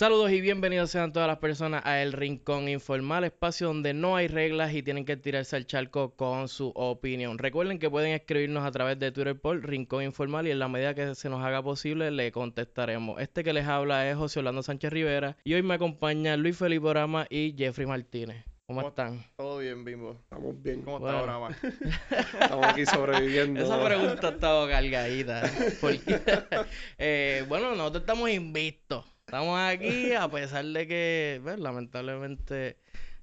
Saludos y bienvenidos sean todas las personas a El Rincón Informal, espacio donde no hay reglas y tienen que tirarse al charco con su opinión. Recuerden que pueden escribirnos a través de Twitter por Rincón Informal y en la medida que se nos haga posible le contestaremos. Este que les habla es José Orlando Sánchez Rivera y hoy me acompaña Luis Felipe Orama y Jeffrey Martínez. ¿Cómo están? Todo bien, Bimbo. Estamos bien. ¿Cómo Bueno. está Orama? Estamos aquí sobreviviendo. Esa pregunta estaba cargadita. ¿eh? Porque, eh, bueno, nosotros estamos invictos. Estamos aquí a pesar de que, pues, lamentablemente,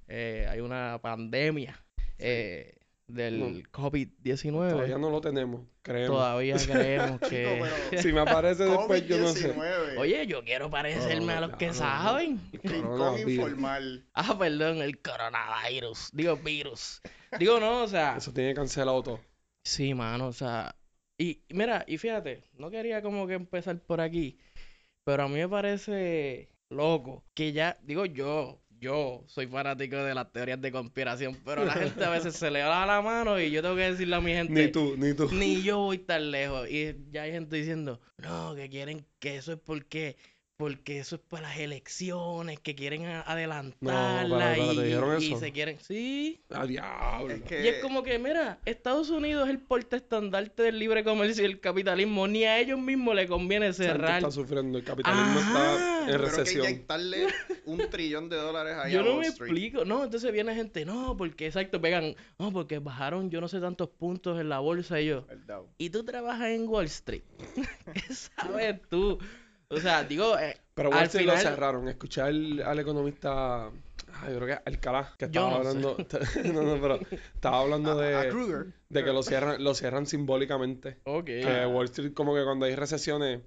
eh, hay una pandemia eh, del COVID-19. Todavía no lo tenemos, creemos. Todavía creemos que... Chico, pero- Si me aparece después, yo no sé. COVID-19. Oye, yo quiero parecerme a los que No, no, no. saben. Rincón Coronavirus. informal. Ah, perdón, el coronavirus. Digo, virus. Digo, no, o sea... Eso tiene cancelado todo. Sí, mano, o sea, y mira, y fíjate, no quería como que empezar por aquí, pero a mí me parece loco que ya, digo yo, yo soy fanático de las teorías de conspiración, pero la gente a veces se le da la mano y yo tengo que decirle a mi gente, Ni tú, ni tú. ni yo voy tan lejos. Y ya hay gente diciendo, no, que quieren que eso es porque, porque eso es para las elecciones, que quieren adelantarla y, ¿dijeron y eso? se quieren, sí. ¡A diablo! Es que... Y es como que, mira, Estados Unidos es el porte estandarte del libre comercio y el capitalismo. Ni a ellos mismos le conviene cerrar. está sufriendo. El capitalismo Ajá. está en Pero que recesión. inyectarle un trillón de dólares ahí Yo a no Wall me Street. explico. No, entonces viene gente, no, porque exacto, pegan, no, porque bajaron yo no sé tantos puntos en la bolsa y yo. El. Y tú trabajas en Wall Street. ¿Qué sabes tú? O sea, digo, eh, Pero al Wall Street lo final- cerraron. Escuché al, al economista, ay, yo creo que Alcalá, que Yo estaba no hablando, no, no, pero estaba hablando A, a de, Kruger. de que lo cierran, lo cierran simbólicamente. ok. Que Wall Street como que cuando hay recesiones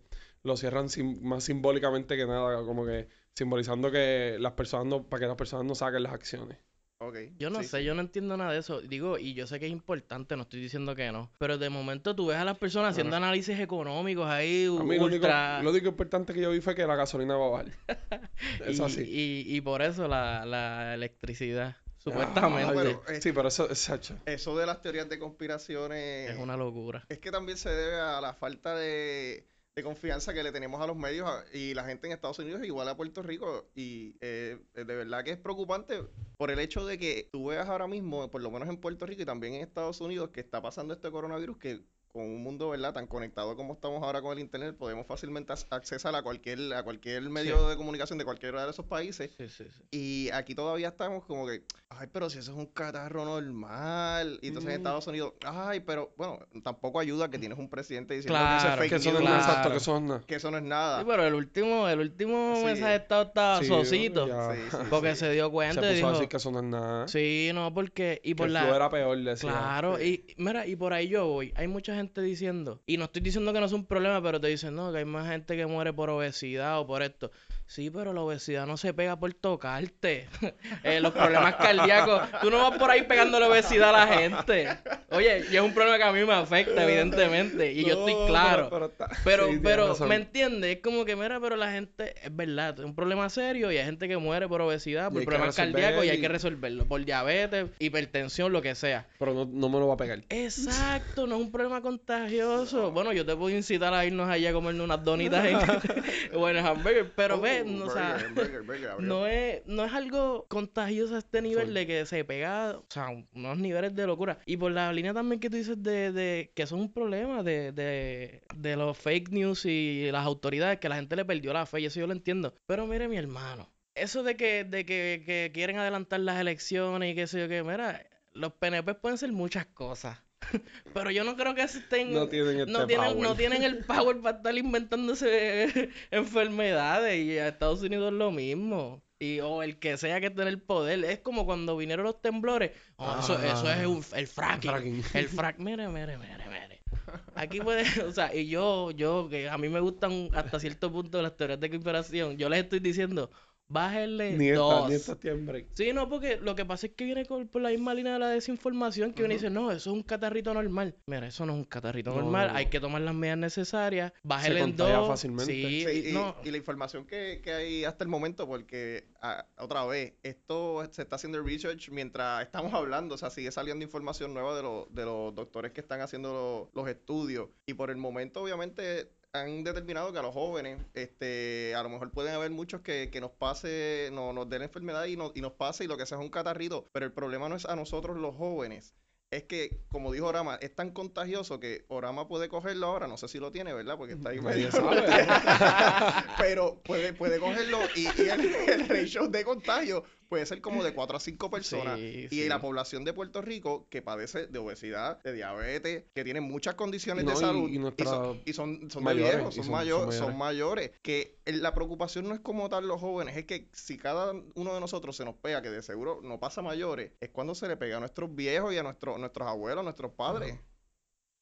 lo cierran sim- más simbólicamente que nada, como que simbolizando que las personas no, para que las personas no saquen las acciones. Ok. Yo no sí, sé, sí. yo no entiendo nada de eso. Digo, y yo sé que es importante, no estoy diciendo que no. Pero de momento tú ves a las personas haciendo análisis económicos ahí, A mí lo único, ultra. lo único importante que yo vi fue que la gasolina va a bajar. Eso y, sí. y, y por eso la, la electricidad, supuestamente, Ah, pero- eh, sí, pero eso es sacha. Eso de las teorías de conspiraciones... es una locura. Es que también se debe a la falta de, de confianza que le tenemos a los medios y la gente en Estados Unidos, igual a Puerto Rico. Y eh, de verdad que es preocupante por el hecho de que tú veas ahora mismo, por lo menos en Puerto Rico y también en Estados Unidos, que está pasando este coronavirus que con un mundo verdad tan conectado como estamos ahora con el internet podemos fácilmente ac- accesar a cualquier a cualquier medio de comunicación de cualquiera de esos países Sí, sí, sí. y aquí todavía estamos como que, ay, pero si eso es un catarro normal. Y entonces en Mm. Estados Unidos, ay, pero bueno, tampoco ayuda que tienes un presidente diciendo Claro, que eso es Que fake eso no es news, nada, Claro. exacto, que eso no es nada. que eso no es Sí, nada. pero el último, el último Sí. mensaje de estado estaba sí, Porque sí. se dio Se cuenta puso y a decir que eso no es nada. Sí, no, porque. Y por la. era peor, decía. Claro, Sí. y mira, y por ahí yo voy. Hay mucha gente diciendo, y no estoy diciendo que no es un problema, pero te dicen, no, que hay más gente que muere por obesidad o por esto. Sí, pero la obesidad no se pega por tocarte. Eh, los problemas cardíacos, tú no vas por ahí pegando la obesidad a la gente. Oye, y es un problema que a mí me afecta, evidentemente, y yo estoy claro. Pero, Pero, sí. ¿me entiendes? Es como que, mira, pero la gente, es verdad, es un problema serio y hay gente que muere por obesidad, por problemas cardíacos y hay que resolverlo, por diabetes, hipertensión, lo que sea. Pero no, no me lo va a pegar. Exacto, no es un problema contagioso. Bueno, yo te puedo incitar a irnos allá a comernos unas donitas en, o en el hamburger, pero Oh, ve, no, o sea, burger, burger, burger, abrió. no es, no es algo contagioso a este nivel de que se pega, o sea, unos niveles de locura. Y por la línea también que tú dices de, de que eso es un problema de, de, de los fake news y las autoridades, que la gente le perdió la fe, y eso yo lo entiendo. Pero mire, mi hermano, eso de que, de que, que quieren adelantar las elecciones y qué sé yo qué, mira, los PNP pueden ser muchas cosas. Pero yo no creo que estén No tienen este no tienen, no tienen el power para estar inventándose enfermedades y a Estados Unidos lo mismo. Y, o el que sea que esté en el poder. Es como cuando vinieron los temblores. Oh, eso, eso es un- el fracking. fracking. El frac. Mire, mire, mire, mire. Aquí puede, o sea, y yo, yo, que a mí me gustan hasta cierto punto las teorías de conspiración, yo les estoy diciendo, bájenle Ni esta, dos. ni esta tiembre. Sí, no, porque lo que pasa es que viene con- por la misma línea de la desinformación que viene y dice, no, eso es un catarrito normal. Mira, eso no es un catarrito No, normal, no, no. hay que tomar las medidas necesarias, bájale en contagia dos. fácilmente. Sí, Sí, y, no, y la información que, que hay hasta el momento, porque ah, otra vez, esto se está haciendo research mientras estamos hablando, o sea, sigue saliendo información nueva de, los de los doctores que están haciendo lo- los estudios. Y por el momento, obviamente, han determinado que a los jóvenes, este, a lo mejor pueden haber muchos que, que nos pase, no, nos dé la enfermedad y, no- y nos pase y lo que sea es un catarrito, pero el problema no es a nosotros los jóvenes. Es que, como dijo Orama, es tan contagioso que Orama puede cogerlo ahora, no sé si lo tiene, ¿verdad? Porque está ahí medio... pero puede, puede cogerlo y, y el, el ratio de contagio puede ser como de 4 a 5 personas. Sí, y sí. la población de Puerto Rico que padece de obesidad, de diabetes, que tiene muchas condiciones No, de y- salud y son, y son, mayores, viejos, son, son- mayo- son son mayores. Que la preocupación no es como tal los jóvenes, es que si cada uno de nosotros se nos pega, que de seguro no pasa mayores, es cuando se le pega a nuestros viejos y a nuestros nuestros abuelos, a nuestros padres.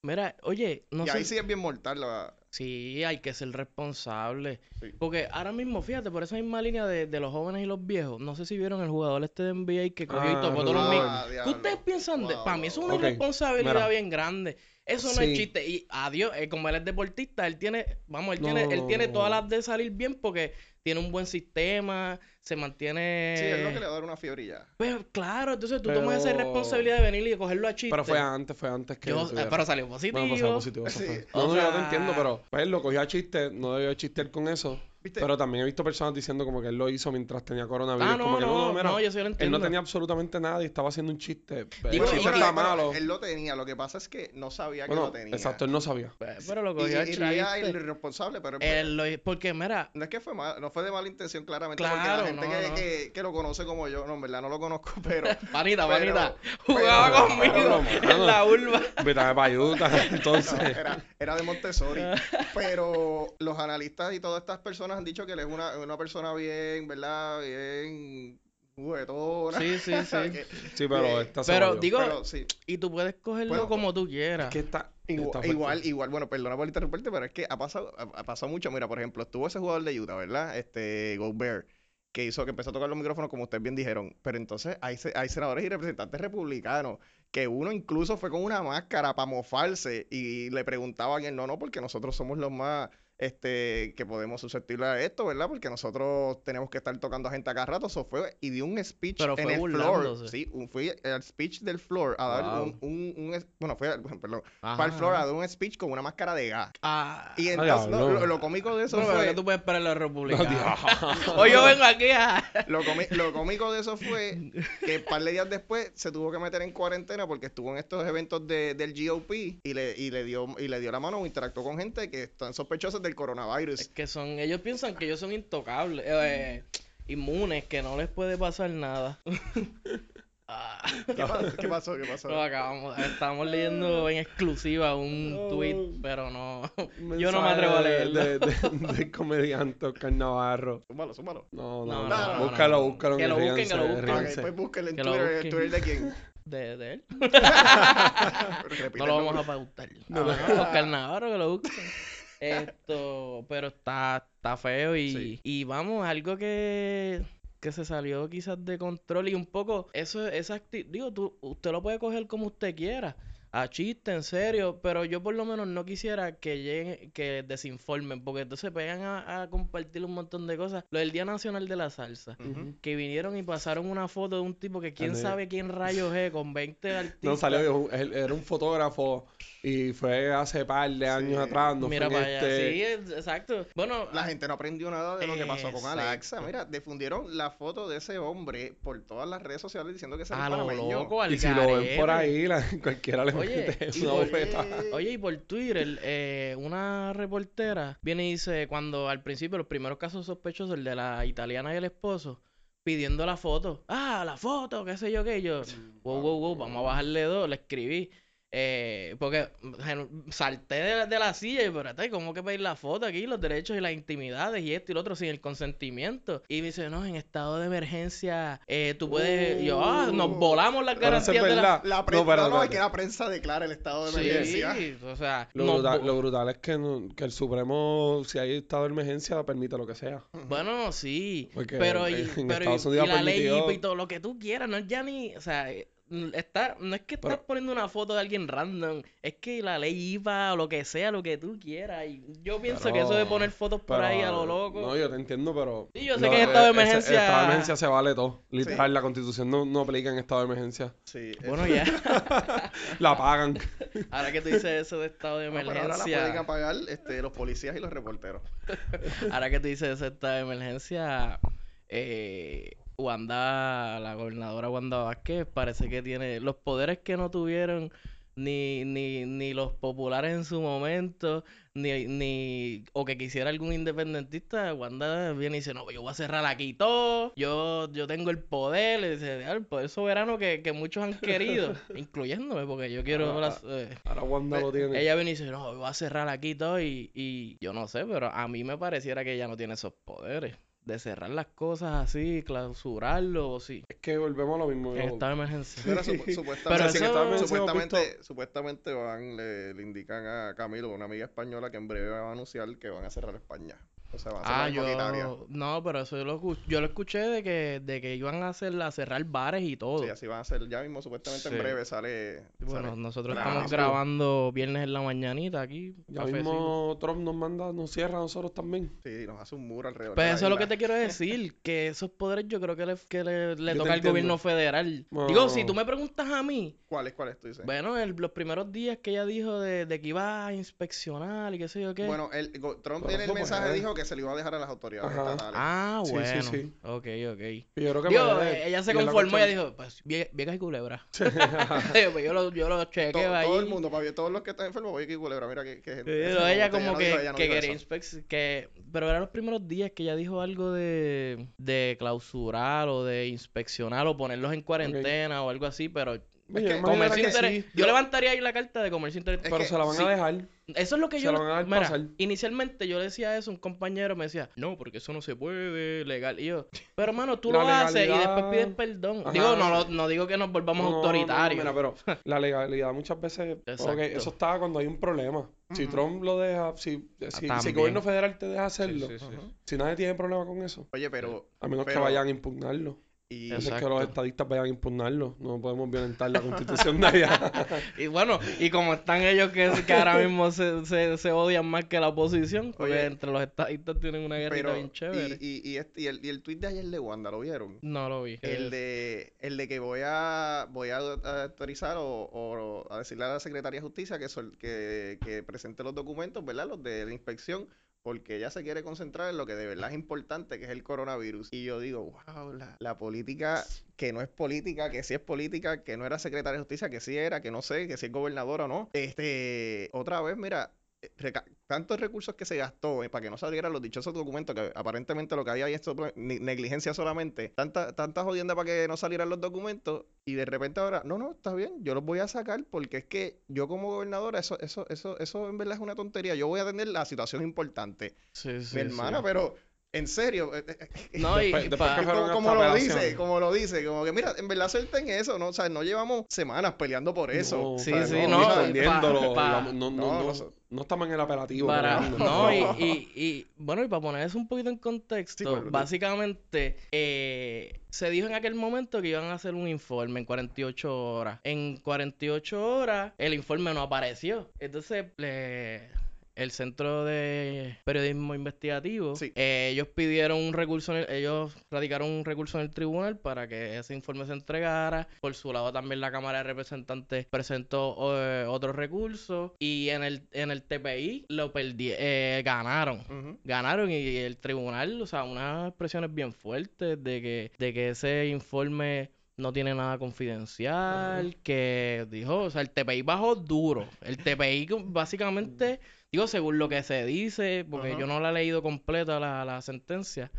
Mira, oye, no y sé. ahí sí es bien mortal la... Sí, hay que ser responsable. Sí. Porque ahora mismo, fíjate, por esa misma línea de, de los jóvenes y los viejos, no sé si vieron el jugador este de NBA que cogió y Ah, tocó todos los mil. Ah, ¿Qué ustedes piensan de? Para mí eso es una Ok, responsabilidad mira. bien grande. Eso no Sí. es chiste. Y adiós, eh, como él es deportista, él tiene, vamos, él tiene, él tiene todas las de salir bien porque tiene un buen sistema, se mantiene. Sí, es lo que le va a dar una fiebre y ya. Pero claro, entonces tú tomas esa responsabilidad de venir y de cogerlo a chiste. Pero fue antes, fue antes que. Yo- pero salió positivo. Bueno, pues salió positivo, eso Sí. O No, no, yo te sea- entiendo, pero pues él lo cogió a chiste, no debió chistear con eso. ¿Viste? Pero también he visto personas diciendo como que él lo hizo mientras tenía coronavirus. Ah, no, como que no, mira, no, yo sí lo Él entiendo. no tenía absolutamente nada y estaba haciendo un chiste. El Digo, chiste y- está y- malo. Él lo tenía, lo que pasa es que no sabía que lo tenía. exacto, él no sabía. Pues, Pero lo Y, cogió y chiste. el irresponsable, pero Él lo- porque mira, no es que fue mal, no fue de mala intención claramente, Claro, porque la gente no, que, no. Que, que lo conoce como yo, no, en verdad no lo conozco, pero panita, pero- jugaba pero- conmigo pero, en la urba. Vítame para entonces. era, era de Montessori. Pero los analistas y todas estas personas han dicho que él es una, una persona bien, ¿verdad? Bien juguetona. Sí, sí, sí. Que- Sí, pero Eh, está pero sobrio. digo- pero sí, Y tú puedes cogerlo Bueno, como tú quieras. Es que está, Igual, igual, igual, bueno, perdona por interrumpirte, pero es que ha pasado, ha, ha pasado mucho. Mira, por ejemplo, estuvo ese jugador de Utah, ¿verdad? Este, Gobert, que hizo, que empezó a tocar los micrófonos, como ustedes bien dijeron. Pero entonces hay, hay senadores y representantes republicanos que uno incluso fue con una máscara para mofarse y le preguntaban él, no, no, porque nosotros somos los más, este, que podemos susceptibles a esto, ¿verdad? Porque nosotros tenemos que estar tocando a gente a cada rato. Eso fue, y dio un speech Pero en el burlándose. floor. Sí, un, fue el speech del floor a dar Wow. un, un, un es- bueno, fue, perdón, Ajá, fue al floor a dar un speech con una máscara de gas. Ah, Y Ah, entonces, no, lo, lo cómico de eso pero fue, ¿qué tú puedes esperar de los No, republicanos? Dios. Hoy yo vengo aquí a... lo, comi- lo cómico de eso fue que un par de días después se tuvo que meter en cuarentena porque estuvo en estos eventos de, del GOP y le, y le dio y le dio la mano o interactuó con gente que están sospechosos del Es coronavirus. que son... Ellos piensan que ellos son intocables, eh, inmunes, que no les puede pasar nada. Ah, ¿Qué, pasó? ¿Qué pasó? ¿Qué pasó? lo acabamos, estábamos leyendo en exclusiva un No. tweet, pero no... Yo no me atrevo a de- leerlo. de- de- Del comediante Oscar Navarro. Súmalo, súmalo. No, No, no, no, no. no, búscalo, no. búscalo. Que lo busquen, que lo busquen. Ah, ríanse. después búsquenlo en Que Twitter, ¿el busquen. Twitter de quién? De, de él. No lo vamos a pautar. No, No, no. Oscar Navarro que lo busquen. Esto, pero está, está feo y, Sí. y vamos, algo que, que se salió quizás de control y un poco, eso, esa acti- digo, tú, usted lo puede coger como usted quiera, a chiste, en serio, pero yo por lo menos no quisiera que lleguen, que desinformen, porque entonces pegan a, a compartir un montón de cosas. Lo del Día Nacional de la Salsa. Que vinieron y pasaron una foto de un tipo que quién sabe quién rayos es, con 20 artistas. No salió, era un fotógrafo y fue hace par de años Sí. atrás. No Mira para allá, este- sí, es- exacto. Bueno, La gente no aprendió nada de lo que pasó con. Alexa. Mira, difundieron la foto de ese hombre por todas las redes sociales diciendo que el lo loco, al Y si lo ven por ahí, la- cualquiera le Oye, y una por-. Oye, y por Twitter, eh, una reportera viene y dice, cuando al principio los primeros casos sospechosos, el de la italiana y el esposo, pidiendo la foto. Ah, la foto, qué sé yo qué. Y yo, wow, wow, wow, vamos a bajarle dos. Le escribí. Eh, porque salté de la, de la silla y pero espérate, ¿cómo que pedir la foto aquí? Los derechos y las intimidades y esto y lo otro sin el consentimiento. Y me dice, no, en estado de emergencia eh, tú puedes... y yo, ah, nos volamos las garantías de la... La No, prensa, pero no, no, es que la prensa declara el estado de Sí, emergencia. o sea, Lo, nos brutal, vo- lo brutal es que, no- que el Supremo, si hay estado de emergencia, permite lo que sea. Bueno, sí, Porque pero, y, en pero y- Estados Unidos y la ley y todo lo que tú quieras, no es ya ni, o sea, está, no es que estás Pero- poniendo una foto de alguien random, es que la ley IVA o lo que sea, lo que tú quieras. Y yo pienso que eso de poner fotos por Pero, ahí a lo loco. No, yo te entiendo, pero. Sí, yo sé que en estado de eh, ese- emergencia- estado de emergencia se vale todo. Literal, la constitución no, no aplica en estado de emergencia. Sí, Bueno, ya. La pagan. ahora que tú dices eso de estado de No, pero ahora la pueden emergencia. apagar este, los policías y los reporteros. Ahora que tú dices eso de estado de emergencia. Eh, Wanda, la gobernadora Wanda Vázquez, parece que tiene los poderes que no tuvieron ni, ni, ni los populares en su momento, ni, ni, o que quisiera algún independentista, Wanda viene y dice, no, yo voy a cerrar aquí todo, yo, yo tengo el poder, le dice, "Ah, el poder soberano que, que muchos han querido, incluyéndome, porque yo quiero... Ah, las- eh, Ahora Wanda lo tiene. ella viene y dice, no, voy a cerrar aquí todo y, y yo no sé, pero a mí me pareciera que ella no tiene esos poderes de cerrar las cosas así, clausurarlo o sí, Es que volvemos a lo mismo. en estado de emergencia. Pero supu- Pero supuestamente, eso- supuestamente, supuestamente van, le, le indican a Camilo, una amiga española, que en breve va a anunciar que van a cerrar España. O sea, van a cerrar Ah, yo... No, pero eso yo lo, yo lo escuché de que, de que iban a hacer a cerrar bares y todo. Sí, así van a ser. Ya mismo, supuestamente Sí. en breve sale. Bueno, sale. nosotros estamos grabando viernes en la mañanita aquí. Ya cafecito. mismo Trump nos manda, nos cierra a nosotros también. Sí, nos hace un muro alrededor. Pues de eso es lo que te quiero decir, que esos poderes yo creo que le, que le, toca al gobierno federal. No. Digo, si tú me preguntas a mí, ¿Cuáles, cuáles tú dices? Bueno, el- los primeros días que ella dijo de, de que iba a inspeccionar y qué sé yo qué. Bueno, el, Trump Pero en el mensaje dijo que se lo iba a dejar a las autoridades Ajá. estatales. ah, Sí, sí, bueno. sí. Ok, ok. Y yo creo que Digo, puede. eh, ella se Y conformó y dijo, pues, vie- viejas y culebras. pues yo lo, yo lo chequeo ahí. todo el mundo, papi, todos los que están enfermos, oye, que culebra, mira que, que gente. Pero no, ella ella como no que, dijo- ella no que dijo quería eso. inspec- que Pero eran los primeros días que ella dijo algo de, de clausurar o de inspeccionar o ponerlos en cuarentena o algo así, pero Oye, que imagínate comercio que interior. sí, Yo levantaría ahí la carta de comercio interior. Es pero que se la van sí. a dejar. Eso es lo que Se yo... la van a Mira, pasar. inicialmente yo le decía eso, un compañero me decía, no, porque eso no se puede, legal. Y yo, pero hermano, tú La lo haces y después pides perdón. Ajá. Digo, no, no digo que nos volvamos No, no, no, autoritarios. mira, pero la legalidad muchas veces. Exacto. ok, eso está cuando hay un problema. Si. Trump lo deja, si, si, si el gobierno federal te deja hacerlo, Sí, sí, sí. Ujú. si nadie tiene problema con eso, Oye, pero. a menos que vayan a impugnarlo. Y, Exacto. que los estadistas vayan a impugnarlo. No podemos violentar la constitución de allá. Y bueno, y como están ellos que, que ahora mismo se, se, se odian más que la oposición, porque Oye, entre los estadistas tienen una guerrita pero bien chévere. y, y, y, este- y el, y el tweet de ayer de Wanda, ¿lo vieron? No lo vi. El de, el de que voy a voy a a autorizar o, o a decirle a la Secretaría de Justicia que, sol- que, que presente los documentos, ¿verdad? Los de la inspección, porque ella se quiere concentrar en lo que de verdad es importante, que es el coronavirus. Y yo digo, wow, la, la política que no es política, que sí es política, que no era Secretaria de Justicia, que sí era, que no sé, que sí es gobernadora o no. Este, otra vez, mira, tantos recursos que se gastó eh, para que no salieran los dichosos documentos, que aparentemente lo que había ahí es negligencia solamente, tanta, tanta jodienda para que no salieran los documentos, y de repente ahora, no, no, está bien, yo los voy a sacar porque es que yo como gobernadora, eso, eso, eso, eso en verdad es una tontería. Yo voy a atender la situación importante. Sí, sí, Mi hermana, sí. pero en serio, eh, eh, No, y, Después- después como, lo dice, como lo dice, como que mira, en verdad suelten eso, ¿no? O sea, no llevamos semanas peleando por eso. No, Sí, o sea, sí, no, no, pa- no, no, estamos en el apelativo. Para, no, y, y, y, bueno, y para poner eso un poquito en contexto, Sí, claro. básicamente eh, se dijo en aquel momento que iban a hacer un informe en 48 horas. En 48 horas el informe no apareció. Entonces, le- el Centro de Periodismo Investigativo, Sí. eh, ellos pidieron un recurso, en el- ellos radicaron un recurso en el tribunal para que ese informe se entregara. Por su lado también la Cámara de Representantes presentó eh, otro recurso y en el, en el TPI lo perdi eh, ganaron. Ganaron y el tribunal, o sea, unas expresiones bien fuertes de que, de que ese informe no tiene nada confidencial, que dijo, o sea, el TPI bajó duro. El TPI básicamente, digo, según lo que se dice, porque yo no la he leído completa la, la sentencia,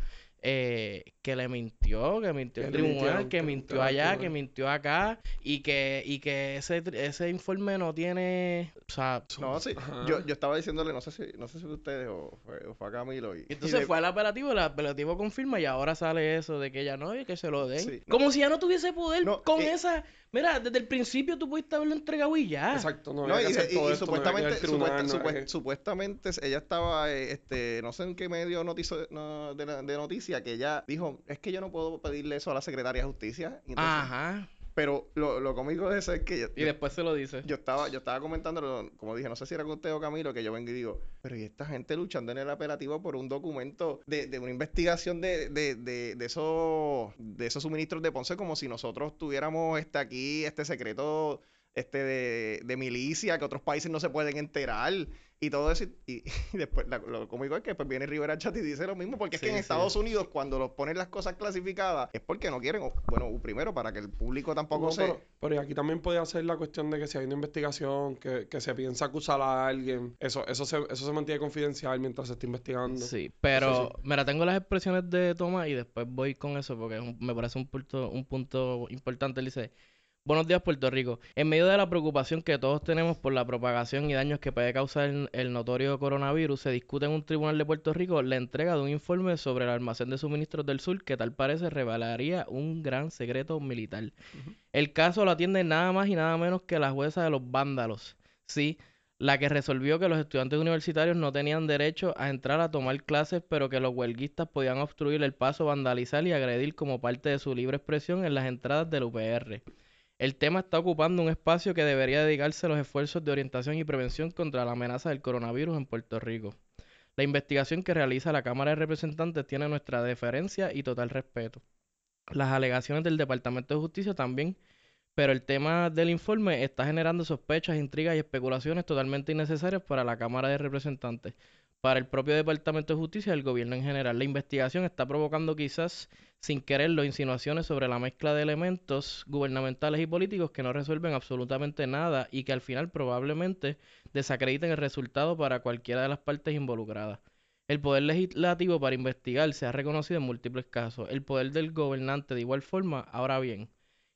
eh, que le mintió, que mintió el tribunal, que mintió mintió al allá, que mintió acá, y que, y que ese, tri- ese informe no tiene, o sea, No, sí. Yo, yo estaba diciéndole, no sé si, no sé si fue ustedes o fue, o fue a Camilo. Y, Entonces y de- fue al apelativo, el apelativo confirma y ahora sale eso de que ella no y que se lo den. Sí. Como si ya no tuviese poder No, con eh, esa. Mira, desde el principio tú pudiste haberlo entregado y ya. Exacto, no, No, había y, que hacer y- no había supuestamente, al tribunal, supuesta- no que- supuestamente ella estaba, eh, este, no sé en qué medio notizo- no, de, de noticia, que ella dijo, es que yo no puedo pedirle eso a la Secretaria de Justicia. Entonces, Ajá. Pero lo, lo cómico de eso es que yo, Y después se lo dice. yo estaba, yo estaba comentando, como dije, no sé si era con usted o Camilo, que yo vengo y digo, pero y esta gente luchando en el apelativo por un documento de, de una investigación de, de, de, de esos, de esos suministros de Ponce, como si nosotros tuviéramos este aquí, este secreto este de, de milicia que otros países no se pueden enterar y todo eso. Y, y después la- lo cómico es que pues viene Rivera Chat y dice lo mismo, porque es que Sí, en sí. Estados Unidos cuando los ponen las cosas clasificadas es porque no quieren, o- bueno, primero para que el público tampoco No, se... pero, aquí también puede ser la cuestión de que si hay una investigación, que, que se piensa acusar a alguien, eso, eso, se, eso se mantiene confidencial mientras se está investigando. Sí, pero Eso mira, tengo las expresiones de Tomás y después voy con eso porque es un- me parece un punto, un punto importante. Él dice, buenos días Puerto Rico. En medio de la preocupación que todos tenemos por la propagación y daños que puede causar el, el notorio coronavirus, se discute en un tribunal de Puerto Rico la entrega de un informe sobre el almacén de suministros del sur que tal parece revelaría un gran secreto militar. El caso lo atiende nada más y nada menos que la jueza de los vándalos. Sí, la que resolvió que los estudiantes universitarios no tenían derecho a entrar a tomar clases, pero que los huelguistas podían obstruir el paso, vandalizar y agredir como parte de su libre expresión en las entradas del UPR. El tema está ocupando un espacio que debería dedicarse a los esfuerzos de orientación y prevención contra la amenaza del coronavirus en Puerto Rico. La investigación que realiza la Cámara de Representantes tiene nuestra deferencia y total respeto. Las alegaciones del Departamento de Justicia también pero el tema del informe está generando sospechas, intrigas y especulaciones totalmente innecesarias para la Cámara de Representantes, para el propio Departamento de Justicia y el gobierno en general. La investigación está provocando quizás sin quererlo insinuaciones sobre la mezcla de elementos gubernamentales y políticos que no resuelven absolutamente nada y que al final probablemente desacrediten el resultado para cualquiera de las partes involucradas. El poder legislativo para investigar se ha reconocido en múltiples casos. El poder del gobernante de igual forma. Ahora bien,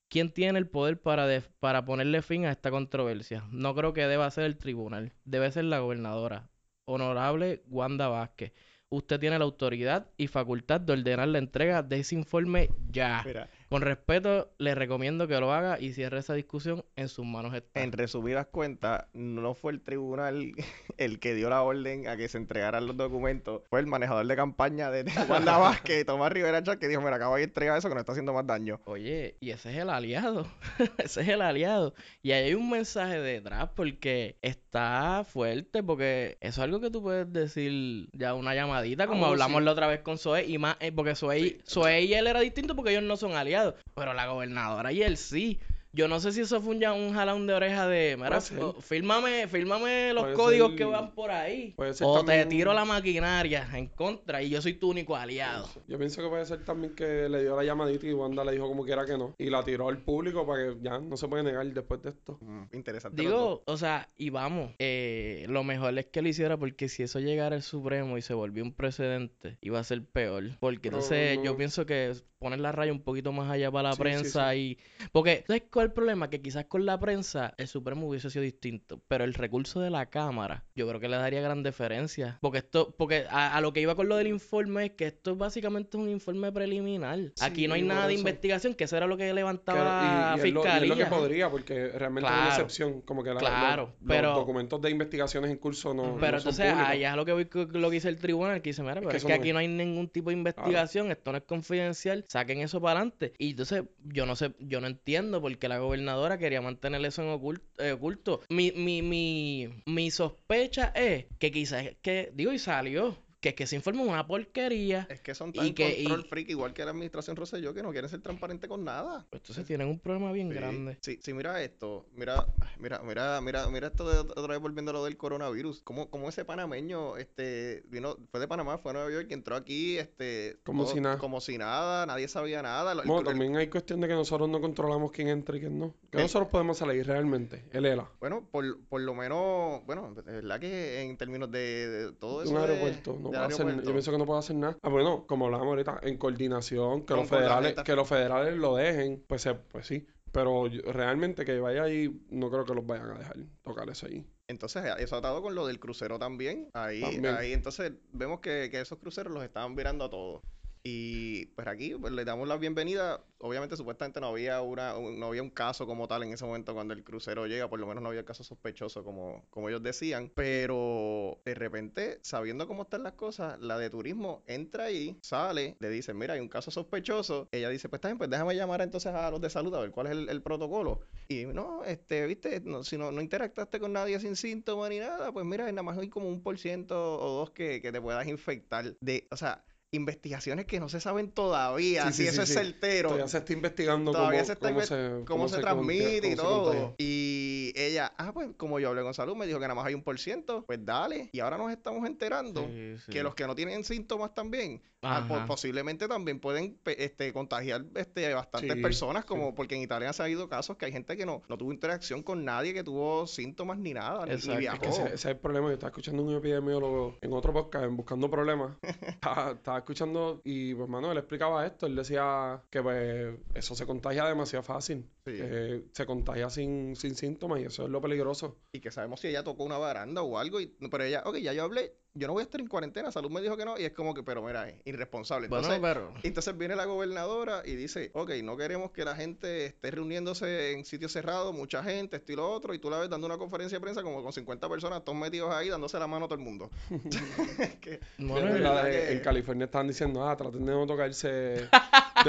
¿Quién tiene el poder para, para ponerle fin a esta controversia? No creo que deba ser el tribunal, debe ser la gobernadora. Honorable Wanda Vázquez, usted tiene la autoridad y facultad de ordenar la entrega de ese informe ya. Con respeto, le recomiendo que lo haga y cierre esa discusión en sus manos está. en resumidas cuentas, no fue el tribunal el que dio la orden a que se entregaran los documentos, fue el manejador de campaña de Wanda Vázquez, Tomás Rivera Chat, que dijo, mira, acabo de entregar eso que nos está haciendo más daño. Oye, y ese es el aliado. ese es el aliado. Y ahí hay un mensaje detrás porque está fuerte, porque eso es algo que tú puedes decir ya una llamadita, como bueno, hablamos sí. la otra vez con Zoe, y más, eh, porque Zoe, Sí. Zoe y él era distinto porque ellos no son aliados, pero la gobernadora y él sí. Yo no sé si eso fue un, ya- un jalón de oreja de, mira, fírmame, fírmame los Puede códigos ser- que van por ahí. puede ser O también- te tiro la maquinaria en contra y yo soy tu único aliado. Yo pienso que puede ser también que le dio la llamadita y Wanda le dijo como quiera que no. Y la tiró al público para que ya no se puede negar después de esto. Mm, interesante. Digo, o sea, y vamos, eh, lo mejor es que lo hiciera porque si eso llegara al Supremo y se volvió un precedente, iba a ser peor. Porque entonces yo no- pienso que poner la raya un poquito más allá para la Sí, sí, prensa y... Porque, ¿sabes cuál es el problema? Que quizás con la prensa el Supremo hubiese sido distinto, pero el recurso de la Cámara yo creo que le daría gran deferencia. Porque esto, porque a, a lo que iba con lo del informe es que esto básicamente es un informe preliminar. Aquí no hay nada de investigación, que eso era lo que levantaba y- la y es lo- y fiscalía. es lo que podría, porque realmente es una Claro. excepción. Como que la- Claro, los, los pero- documentos de investigaciones en curso no, Pero no son entonces públicos. allá es lo que lo que dice el tribunal, que dice, mira, pero que es que aquí es. no hay ningún tipo de investigación, esto no es confidencial, saquen eso para adelante. Y entonces yo no sé, yo no entiendo por qué la gobernadora quería mantener eso en ocul- eh, oculto. Mi, mi, mi, mi sospecha es que quizás, que, digo, y salió, que es que ese informe es una porquería. Es que son y tan que- control y- freak, igual que la administración Rosselló, que no quieren ser transparentes con nada. Pues entonces tienen un problema bien Sí, grande. Sí, sí, mira esto. Mira, mira, mira, mira, mira esto de otra vez volviendo a lo del coronavirus. ¿Cómo, cómo ese panameño, este, vino, fue de Panamá, fue a Nueva York, y entró aquí, este, Como si nada. Como si nada, nadie sabía nada. El- Bueno, el- también hay cuestión de que nosotros no controlamos quién entra y quién no. Que El- nosotros podemos salir realmente. El ELA. Bueno, por, por lo menos, bueno, de verdad que en términos de, de todo eso. un de- aeropuerto. No hacer, aeropuerto, yo pienso que no puede hacer nada. Ah, bueno, como hablábamos ahorita, en coordinación, que Con- los federales, que los federales lo dejen, pues, se- pues sí. Pero yo- realmente que vaya ahí, no creo que los vayan a dejar tocar eso ahí. Entonces, eso atado con lo del crucero también. Ahí, También. ahí entonces vemos que, que esos cruceros los estaban virando a todos. Y pues aquí pues, le damos la bienvenida. Obviamente, supuestamente no había una, un- no había un caso como tal en ese momento cuando el crucero llega, por lo menos no había caso sospechoso como, como ellos decían. Pero de repente, sabiendo cómo están las cosas, la de turismo entra ahí, sale, le dicen, mira, hay un caso sospechoso. Ella dice, pues está bien, pues déjame llamar entonces a los de salud a ver cuál es el, protocolo. Y no, este, viste, no, si no, no interactuaste con nadie sin síntomas ni nada, pues mira, nada más hay como un por ciento o dos que, que te puedas infectar. De, o sea, investigaciones que no se saben todavía, Sí, si sí, eso sí, es certero. Todavía se está investigando Todavía cómo, se está cómo se, cómo se transmite y todo. Y ella, ah, pues como yo hablé con salud, me dijo que nada más hay un por ciento, pues dale. Y ahora nos estamos enterando que los que no tienen síntomas también, ah, Ajá. posiblemente también pueden este, contagiar este, bastantes personas, como porque en Italia se ha habido casos que hay gente que no, no tuvo interacción con nadie, que tuvo síntomas ni nada, ni- ni, Exacto. viajó. Es que ese, ese es el problema. Yo estaba escuchando un epidemiólogo en otro podcast, en Buscando Problemas. estaba escuchando y, pues, mano, él explicaba esto. Él decía que, pues, eso se contagia demasiado fácil. Sí. Que se contagia sin, sin síntomas y eso es lo peligroso. y que sabemos si ella tocó una baranda o algo, y, pero ella, ok, ya yo hablé, yo no voy a estar en cuarentena, salud me dijo que no, y es como que, pero mira, es irresponsable. Bueno, Entonces, pero... entonces viene la gobernadora y dice, ok, no queremos que la gente esté reuniéndose en sitios cerrados, mucha gente, esto y lo otro, y tú la ves dando una conferencia de prensa como con 50 personas, todos metidos ahí, dándose la mano a todo el mundo. Que- verdad la de- que- En California estaban diciendo, ah, traten de no tocarse, de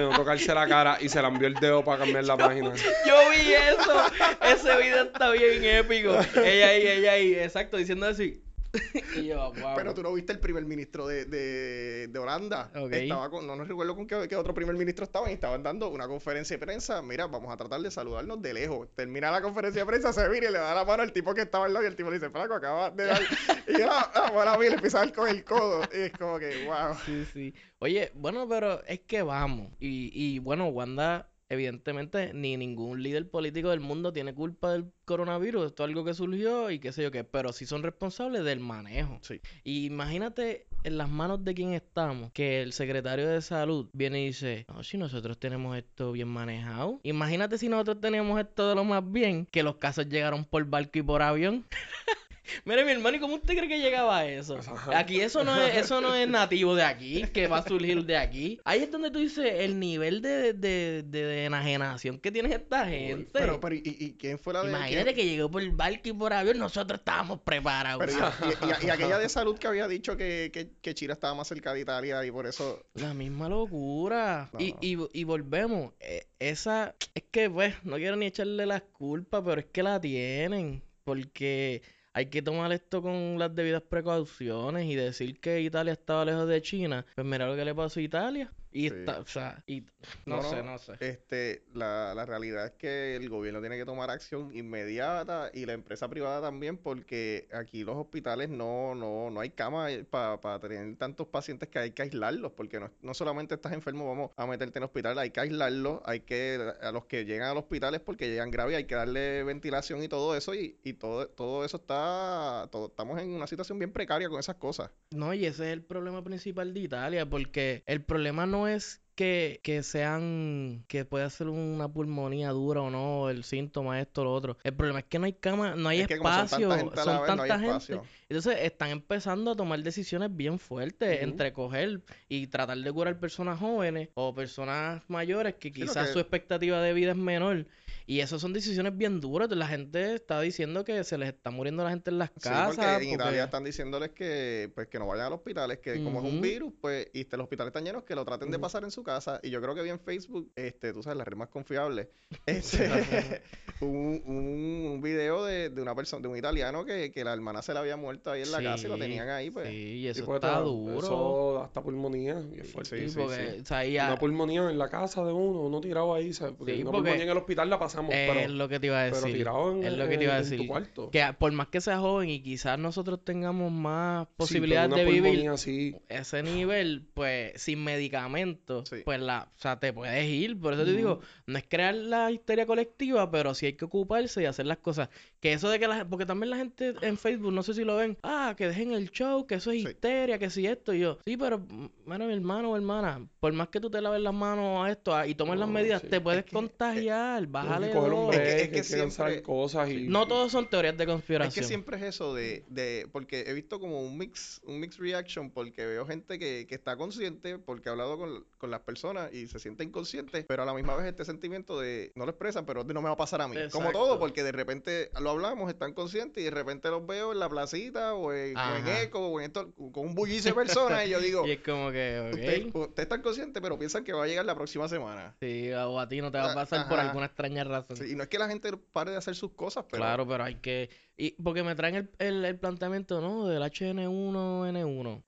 no tocarse la cara y se le envió el dedo para cambiar la página. Yo vi eso. Ese video está bien épico. Ella ahí, ella ahí, exacto, diciendo así. y yo, wow. Pero tú no viste el primer ministro de, de, de Holanda. Estaba con, no nos recuerdo con qué, qué otro primer ministro estaban y estaban dando una conferencia de prensa. Mira, vamos a tratar de saludarnos de lejos. Termina la conferencia de prensa, se vira y le da la mano al tipo que estaba al lado y el tipo le dice, Flaco, acaba de dar. y yo, ah, bueno, a mí le empieza a dar con el codo. Y es como que, wow. Sí, sí. Oye, bueno, pero es que vamos. Y, y bueno, Wanda, evidentemente, ni ningún líder político del mundo tiene culpa del coronavirus. Esto es algo que surgió y qué sé yo qué. Pero sí son responsables del manejo. Sí. Y imagínate en las manos de quién estamos, que el secretario de salud viene y dice, no, si nosotros tenemos esto bien manejado. Imagínate si nosotros teníamos esto de lo más bien, que los casos llegaron por barco y por avión. Mire, mi hermano, ¿y cómo usted cree que llegaba a eso? Aquí eso no es, eso no es nativo de aquí, que va a surgir de aquí. Ahí es donde tú dices el nivel de, de, de, de enajenación que tiene esta gente. Pero, pero, ¿y, y quién fue la de Imagínate que llegó por barco y por avión, nosotros estábamos preparados. Pero, y, y- y- y aquella de salud que había dicho que, que, que China estaba más cerca de Italia y por eso. La misma locura. No, y, no. y, y volvemos. eh, esa, es que, pues, no quiero ni echarle las culpas, pero es que la tienen. Porque hay que tomar esto con las debidas precauciones y decir que Italia estaba lejos de China. Pues mira lo que le pasó a Italia. Y Sí. está, o sea, y no, No, sé, no, sé. Este, la, la realidad es que el gobierno tiene que tomar acción inmediata y la empresa privada también, porque aquí los hospitales no, no, no hay cama para tener tantos pacientes que hay que aislarlos, porque no, no solamente estás enfermo, vamos a meterte en el hospital, hay que aislarlos, hay que, a los que llegan a los hospitales porque llegan graves, hay que darle ventilación y todo eso, y, y todo, todo eso está, todo, estamos en una situación bien precaria con esas cosas. No, y ese es el problema principal de Italia, porque el problema no es que, que sean, que pueda ser una pulmonía dura o no, el síntoma, esto, lo otro. El problema es que no hay cama, no hay Es son espacio, tanta gente son vez, no hay tanta gente. espacio. Entonces están empezando a tomar decisiones bien fuertes Ujú. entre coger y tratar de curar personas jóvenes o personas mayores que quizás que- su expectativa de vida es menor. Y esas son decisiones bien duras. La gente está diciendo que se les está muriendo la gente en las Sí, casas. porque en porque- Italia están diciéndoles que pues que no vayan a los hospitales, que como es un virus, pues, y los hospitales están llenos, que lo traten de pasar en su casa. Y yo creo que vi en Facebook, este, tú sabes, la red más confiable, este, un, un, un video de, de una persona, de un italiano que, que la hermana se le había muerto ahí en la casa y lo tenían ahí, pues. Sí, y eso porque está duro. Eso hasta pulmonía. y es fuerte. Sí, sí, porque, sí. o sea, ya- Una pulmonía en la casa de uno, uno tirado ahí, ¿sabes? Porque Sí, una porque pulmonía en el hospital la pasamos, es pero, lo que te iba a pero decir. tirado en, es lo que te iba a en- en tu decir. cuarto. Que por más que sea joven y quizás nosotros tengamos más pero posibilidades de vivir pulmonía así, ese nivel, pues sin medicamentos, Sí. pues la, o sea, te puedes ir. Por eso te digo, no es crear la histeria colectiva, pero sí hay que ocuparse y hacer las cosas. Que eso de que la porque también la gente en Facebook, no sé si lo ven, ah, que dejen el show, que eso es Sí. histeria, que si esto y yo. Sí, pero, mira, mi hermano o hermana, por más que tú te laves las manos a esto ah, y tomes las medidas, sí. te puedes Es que- contagiar, bájale que coger un dos. Es que- es que que siempre- cosas y... No todos son teorías de Es conspiración. que siempre es eso de, de, porque he visto como un mix, un mix reaction, porque veo gente que, que está consciente, porque he hablado con, con las personas y se sienten conscientes, pero a la misma vez este sentimiento de, no lo expresan, pero no me va a pasar a mí. Como todo, porque de repente lo hablamos, están conscientes y de repente los veo en la placita o en, o en Ajá. Eco o en esto, con un bullicio de personas y yo digo, Y es como que, ustedes ok. usted están conscientes, pero piensan que va a llegar la próxima semana. Sí, o a ti no te va a pasar por alguna extraña razón. Sí, y no es que la gente pare de hacer sus cosas, pero Claro, pero hay que... Y porque me traen el, el, el planteamiento, ¿no? Del HN1N1.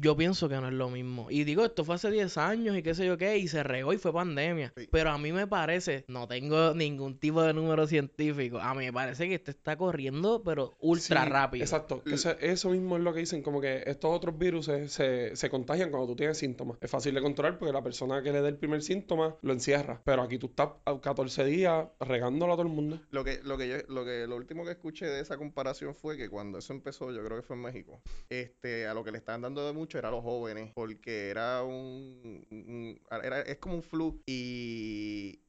Yo pienso que no es lo mismo. Y digo, esto fue hace 10 años y qué sé yo qué, y se regó y fue pandemia. Sí. Pero a mí me parece, no tengo ningún tipo de número científico, a mí me parece que este está corriendo, pero ultra Sí, rápido. Exacto. que eso, eso mismo es lo que dicen, como que estos otros virus se, se, se contagian cuando tú tienes síntomas. Es fácil de controlar porque la persona que le dé el primer síntoma lo encierra. Pero aquí tú estás a 14 días regándolo a todo el mundo. Lo que, lo que yo, lo que, lo último que escuché de esa comparación fue que cuando eso empezó, yo creo que fue en México, este, a lo que le estaban dando de mucho era los jóvenes, porque era un, un- era, es como un flu y,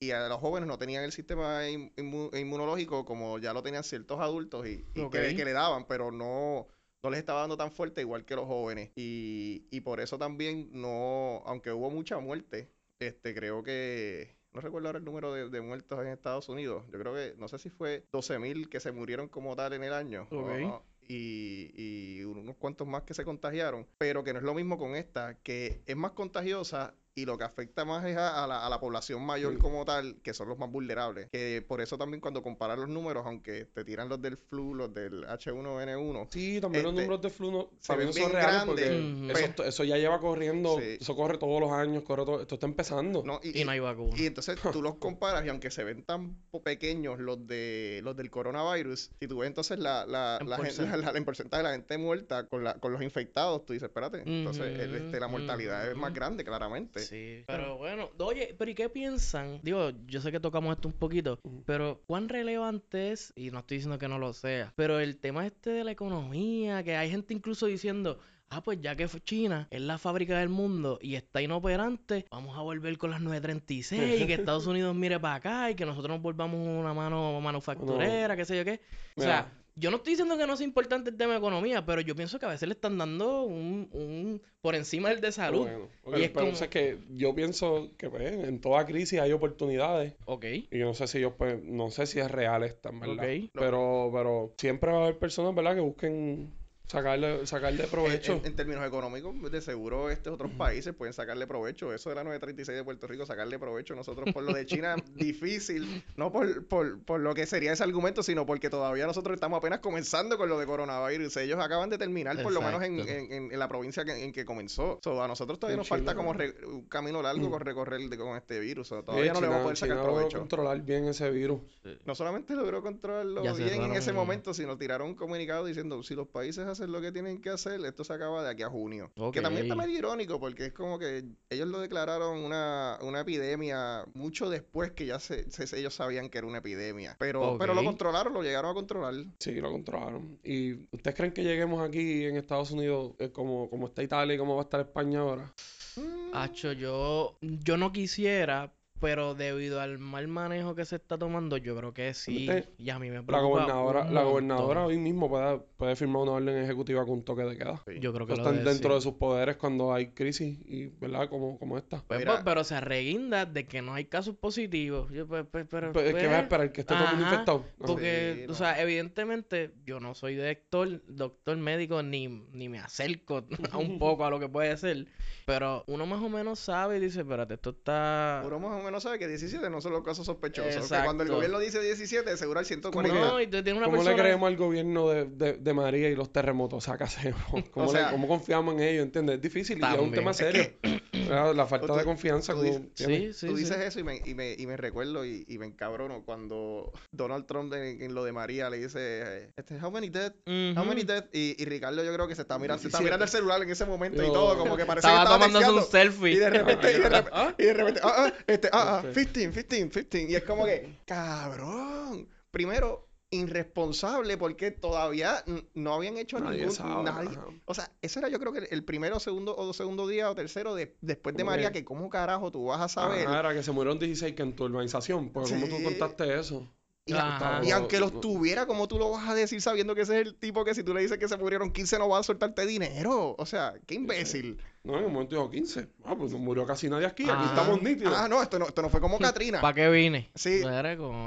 y a los jóvenes no tenían el sistema in- inmu- inmunológico como ya lo tenían ciertos adultos y, que, que le daban, pero no, no les estaba dando tan fuerte igual que los jóvenes. Y, y por eso también no, aunque hubo mucha muerte, este, creo que, no recuerdo ahora el número de, de muertos en Estados Unidos, yo creo que, no sé si fue 12.000 que se murieron como tal en el año. o- Ok. o- y, y unos cuantos más que se contagiaron, pero que no es lo mismo con esta, que es más contagiosa y lo que afecta más es a, a la, a la población mayor Sí. como tal, que son los más vulnerables. Que por eso también cuando comparan los números, aunque te tiran los del flu, los del H1N1, Sí, también los Este, números de flu no, se para mí son bien reales eso, eso ya lleva corriendo, Sí. eso corre todos los años, corre todo, esto está empezando. ¿no? Y no hay vacuna. Y entonces tú los comparas y aunque se ven tan pequeños los de los del coronavirus, si tú ves entonces la, la, En la, porcentaje. la- la- en porcentaje de la gente muerta con, la, con los infectados, tú dices, espérate, entonces el- Ujú, este, la mortalidad es más grande, claramente. Sí, pero bueno, oye, pero ¿y qué piensan? Digo, yo sé que tocamos esto un poquito, pero ¿cuán relevante es? Y no estoy diciendo que no lo sea, pero el tema este de la economía, que hay gente incluso diciendo, ah, pues ya que China es la fábrica del mundo y está inoperante, vamos a volver con las 936 y que Estados Unidos mire para acá y que nosotros nos volvamos una mano manufacturera, qué sé yo qué. O Mira. sea, yo no estoy diciendo que no sea importante el tema de economía, pero yo pienso que a veces le están dando un, un por encima del de salud. Bueno, ok, Y es pero como- eso es que yo pienso que pues, en toda crisis hay oportunidades. Ok. Y yo no sé si ellos, pues, no sé si es real esta, verdad. Ok. Pero, pero siempre va a haber personas, ¿verdad? Que busquen sacarle, sacarle provecho. En, en- en términos económicos, de seguro estos otros países pueden sacarle provecho. Eso de la 936 de Puerto Rico, sacarle provecho. Nosotros por lo de China, difícil. No por, por, por lo que sería ese argumento, sino porque todavía nosotros estamos apenas comenzando con lo de coronavirus. Ellos acaban de terminar, por lo menos en, en- en- en la provincia que- en que comenzó. So, a nosotros todavía En nos falta como re- un camino largo Mm. por recorrer de- con este virus. So, todavía no le vamos a poder sacar China provecho. controlar bien ese virus. No solamente logró controlarlo Ya bien en ese momento, sino tiraron un comunicado diciendo si los países hacen lo que tienen que hacer, esto se acaba de aquí a junio. Que también está medio irónico porque es como que ellos lo declararon una, una epidemia mucho después que ya se, se- ellos sabían que era una epidemia. Pero, pero lo controlaron, lo llegaron a controlar. Sí, lo controlaron. ¿Y ustedes creen que lleguemos aquí en Estados Unidos eh, como, como está Italia y como va a estar España ahora? Hacho, yo, yo no quisiera, pero debido al mal manejo que se está tomando, yo creo que sí. Viste, Y a mí me La preocupa gobernadora, un la gobernadora hoy mismo puede, puede firmar una orden ejecutiva con un toque de queda. Sí. Yo creo que Eso lo están debe dentro sí. de sus poderes cuando hay crisis y, ¿verdad? Como, como esta. Pues, pues, pero se arreguinda de que no hay casos positivos. Yo, pues, pues, pero, Pues, es que vas a esperar que esté todo el mundo ajá, infectado. Ajá. Porque, Sí, o no. sea, evidentemente yo no soy doctor, doctor médico, ni, ni me acerco a un poco a lo que puede ser. Pero uno más o menos sabe y dice, espérate, esto está... Uno más o menos sabe que 17 no son los casos sospechosos. Que Exacto. cuando el gobierno dice 17, seguro hay 140. No, y tú tienes una ¿Cómo persona... le creemos al gobierno de, de, de María y los terremotos? O sea, ¿qué hacemos? ¿Cómo, O sea- le- cómo confiamos en ellos? ¿Entiendes? Es difícil y es un tema serio. ¿Verdad? La falta Tú- de confianza. tú como, dices- ¿entiendes? Sí, sí, Tú sí. dices eso y me, y me, y me recuerdo y, y me encabrono cuando Donald Trump en, en lo de María le dice, este, how many dead? How Ujú. many dead? Y, y Ricardo yo creo que se está mirando, se está 17. mirando el celular en ese momento y todo, como que parece Estaba que estaba tomándose un selfie. Y de repente, y de repente, ¿Ah? y de repente, ah, ah, este, ah, ah, Este. 15, 15, 15. Y es como que, cabrón, primero, irresponsable porque todavía no habían hecho Nadie ningún... sabe, nadie-. O sea, ese era yo creo que el- primero, segundo o segundo día o tercero de- después de María, que- cómo carajo tú vas a saber. Ajá, era que se murieron 16 que en tu urbanización. Porque ¿cómo tú Sí. contaste eso? Y, Ajá. y aunque los tuviera, ¿cómo tú lo vas a decir sabiendo que ese es el tipo que si tú le dices que se murieron 15 no va a soltarte dinero? O sea, qué imbécil. No, en un momento dijo 15. Ah, pues no murió casi nadie aquí. Aquí Ah. estamos nítidos. Ah, no, esto no, esto no fue como Katrina. ¿Para qué vine? Sí.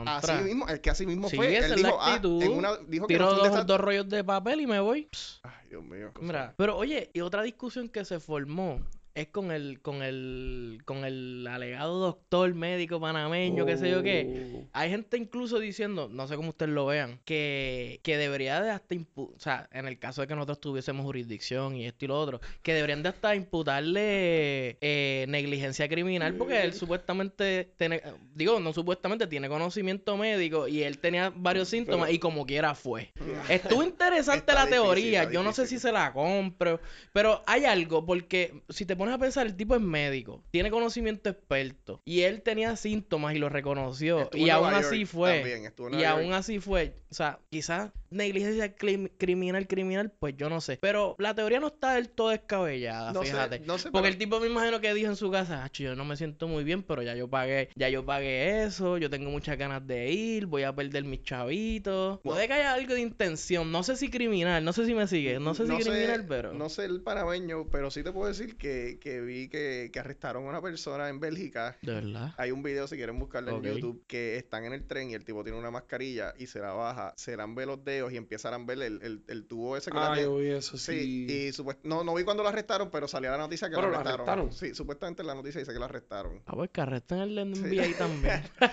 Así mismo, es que así mismo Sí, fue. esa Él dijo, ah, en una, dijo que no Tiro dos, desastre. dos rollos de papel y me voy. Ay, Dios mío. Mira, pero oye, y otra discusión que se formó es con el, con el, con el alegado doctor médico panameño, qué sé yo qué. Oh. Hay gente incluso diciendo, no sé cómo ustedes lo vean, que, que debería de hasta impu- o sea, en el caso de que nosotros tuviésemos jurisdicción y esto y lo otro, que deberían de hasta imputarle eh, negligencia criminal porque él supuestamente tiene, digo, no supuestamente tiene conocimiento médico y él tenía varios síntomas y como quiera fue. Estuvo interesante la difícil, teoría, yo no sé si se la compro, pero hay algo porque si te pones a pensar, el tipo es médico, tiene conocimiento experto y él tenía síntomas y lo reconoció Estuvo y aún así York fue. también, Y aún así fue. O sea, quizás negligencia crim- criminal, criminal, pues yo no sé. Pero la teoría no está del todo descabellada, No sé, fíjate. no sé, Porque pero- el tipo me imagino que dijo en su casa, "Acho, yo no me siento muy bien, pero ya yo pagué, ya yo pagué eso, yo tengo muchas ganas de ir, voy a perder mis chavitos. Puede que haya algo de intención, no sé si criminal, no sé si me sigue, no sé si criminal, pero... No sé el panameño, pero sí te puedo decir que, que vi que, que arrestaron a una persona en Bélgica. De verdad. Hay un video, si quieren buscarlo en YouTube, que están en el tren y el tipo tiene una mascarilla y se la baja, se lambe los dedos y empiezan a ver el, el, el tubo ese que Ah, la yo vi eso, Sí, sí. y supuest- no, no vi cuando lo arrestaron, pero salía la noticia que Pero lo lo arrestaron. arrestaron. Sí, supuestamente en la noticia dice que lo arrestaron. Ah, pues que arresten el Sí. NBA también.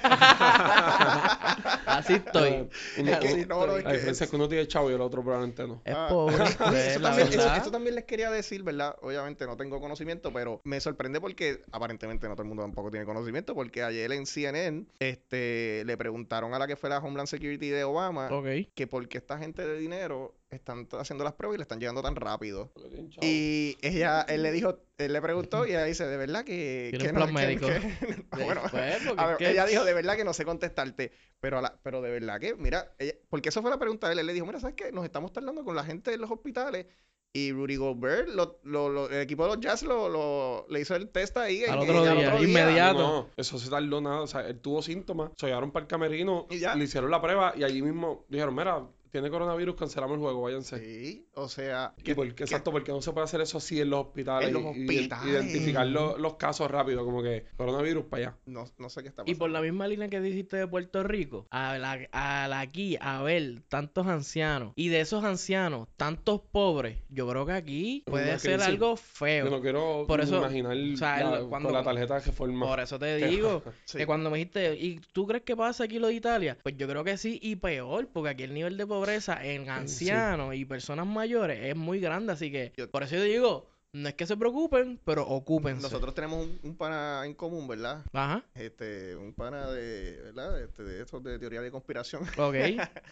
Así estoy. Ah, uno- Es que- Así no, no, es que- diferencia es que uno tiene chavo y el otro probablemente no. Es Ah, pobre, pues, eso, también, eso- verdad. eso también les quería decir, ¿verdad? Obviamente no tengo conocimiento, pero me sorprende porque aparentemente no todo el mundo tampoco tiene conocimiento, porque ayer en CNN este, le preguntaron a la que fue la Homeland Security de Obama Ok. que por qué esta gente de dinero están haciendo las pruebas y le están llegando tan rápido. Porque. Y ella, él le dijo, él le preguntó y ella dice, de verdad que... Que un no, plan que- médico. que- bueno, Pues, porque ver, que- ella dijo, de verdad que no sé contestarte, pero, a la- pero de verdad que, mira, ella- porque eso fue la pregunta de él, él le dijo, mira, ¿sabes qué? Nos estamos tardando con la gente de los hospitales y Rudy Gobert, lo- lo- lo- el equipo de los Jazz lo, lo- le hizo el test ahí. Al otro día, inmediato. No, eso se tardó nada. O sea, él tuvo síntomas, se llevaron para el camerino, Y ya. le hicieron la prueba y allí mismo dijeron, mira, tiene coronavirus, cancelamos el juego, váyanse. Sí, o sea... ¿Y por qué? que- Exacto, porque no se puede hacer eso así en los hospitales. En los y- y- identificar lo- los casos rápido, como que coronavirus para allá. No, no sé qué está Y pasando. por la misma línea que dijiste de Puerto Rico, a la, a la aquí, a ver tantos ancianos y de esos ancianos, tantos pobres, yo creo que aquí puede ser crisis. algo feo. Yo no quiero Por eso, imaginar o sea, la- el- cuando- con la tarjeta que forma. Por eso te digo Sí. que cuando me dijiste, ¿y tú crees que pasa aquí lo de Italia? Pues yo creo que sí y peor, porque aquí el nivel de pobreza en ancianos y personas mayores es muy grande, así que Yo- por eso yo digo, no es que se preocupen, pero ocúpense. Nosotros tenemos un, un pana en común, ¿verdad? Ajá, Este, un pana de, ¿verdad? Este, de estos de teoría de conspiración. ok.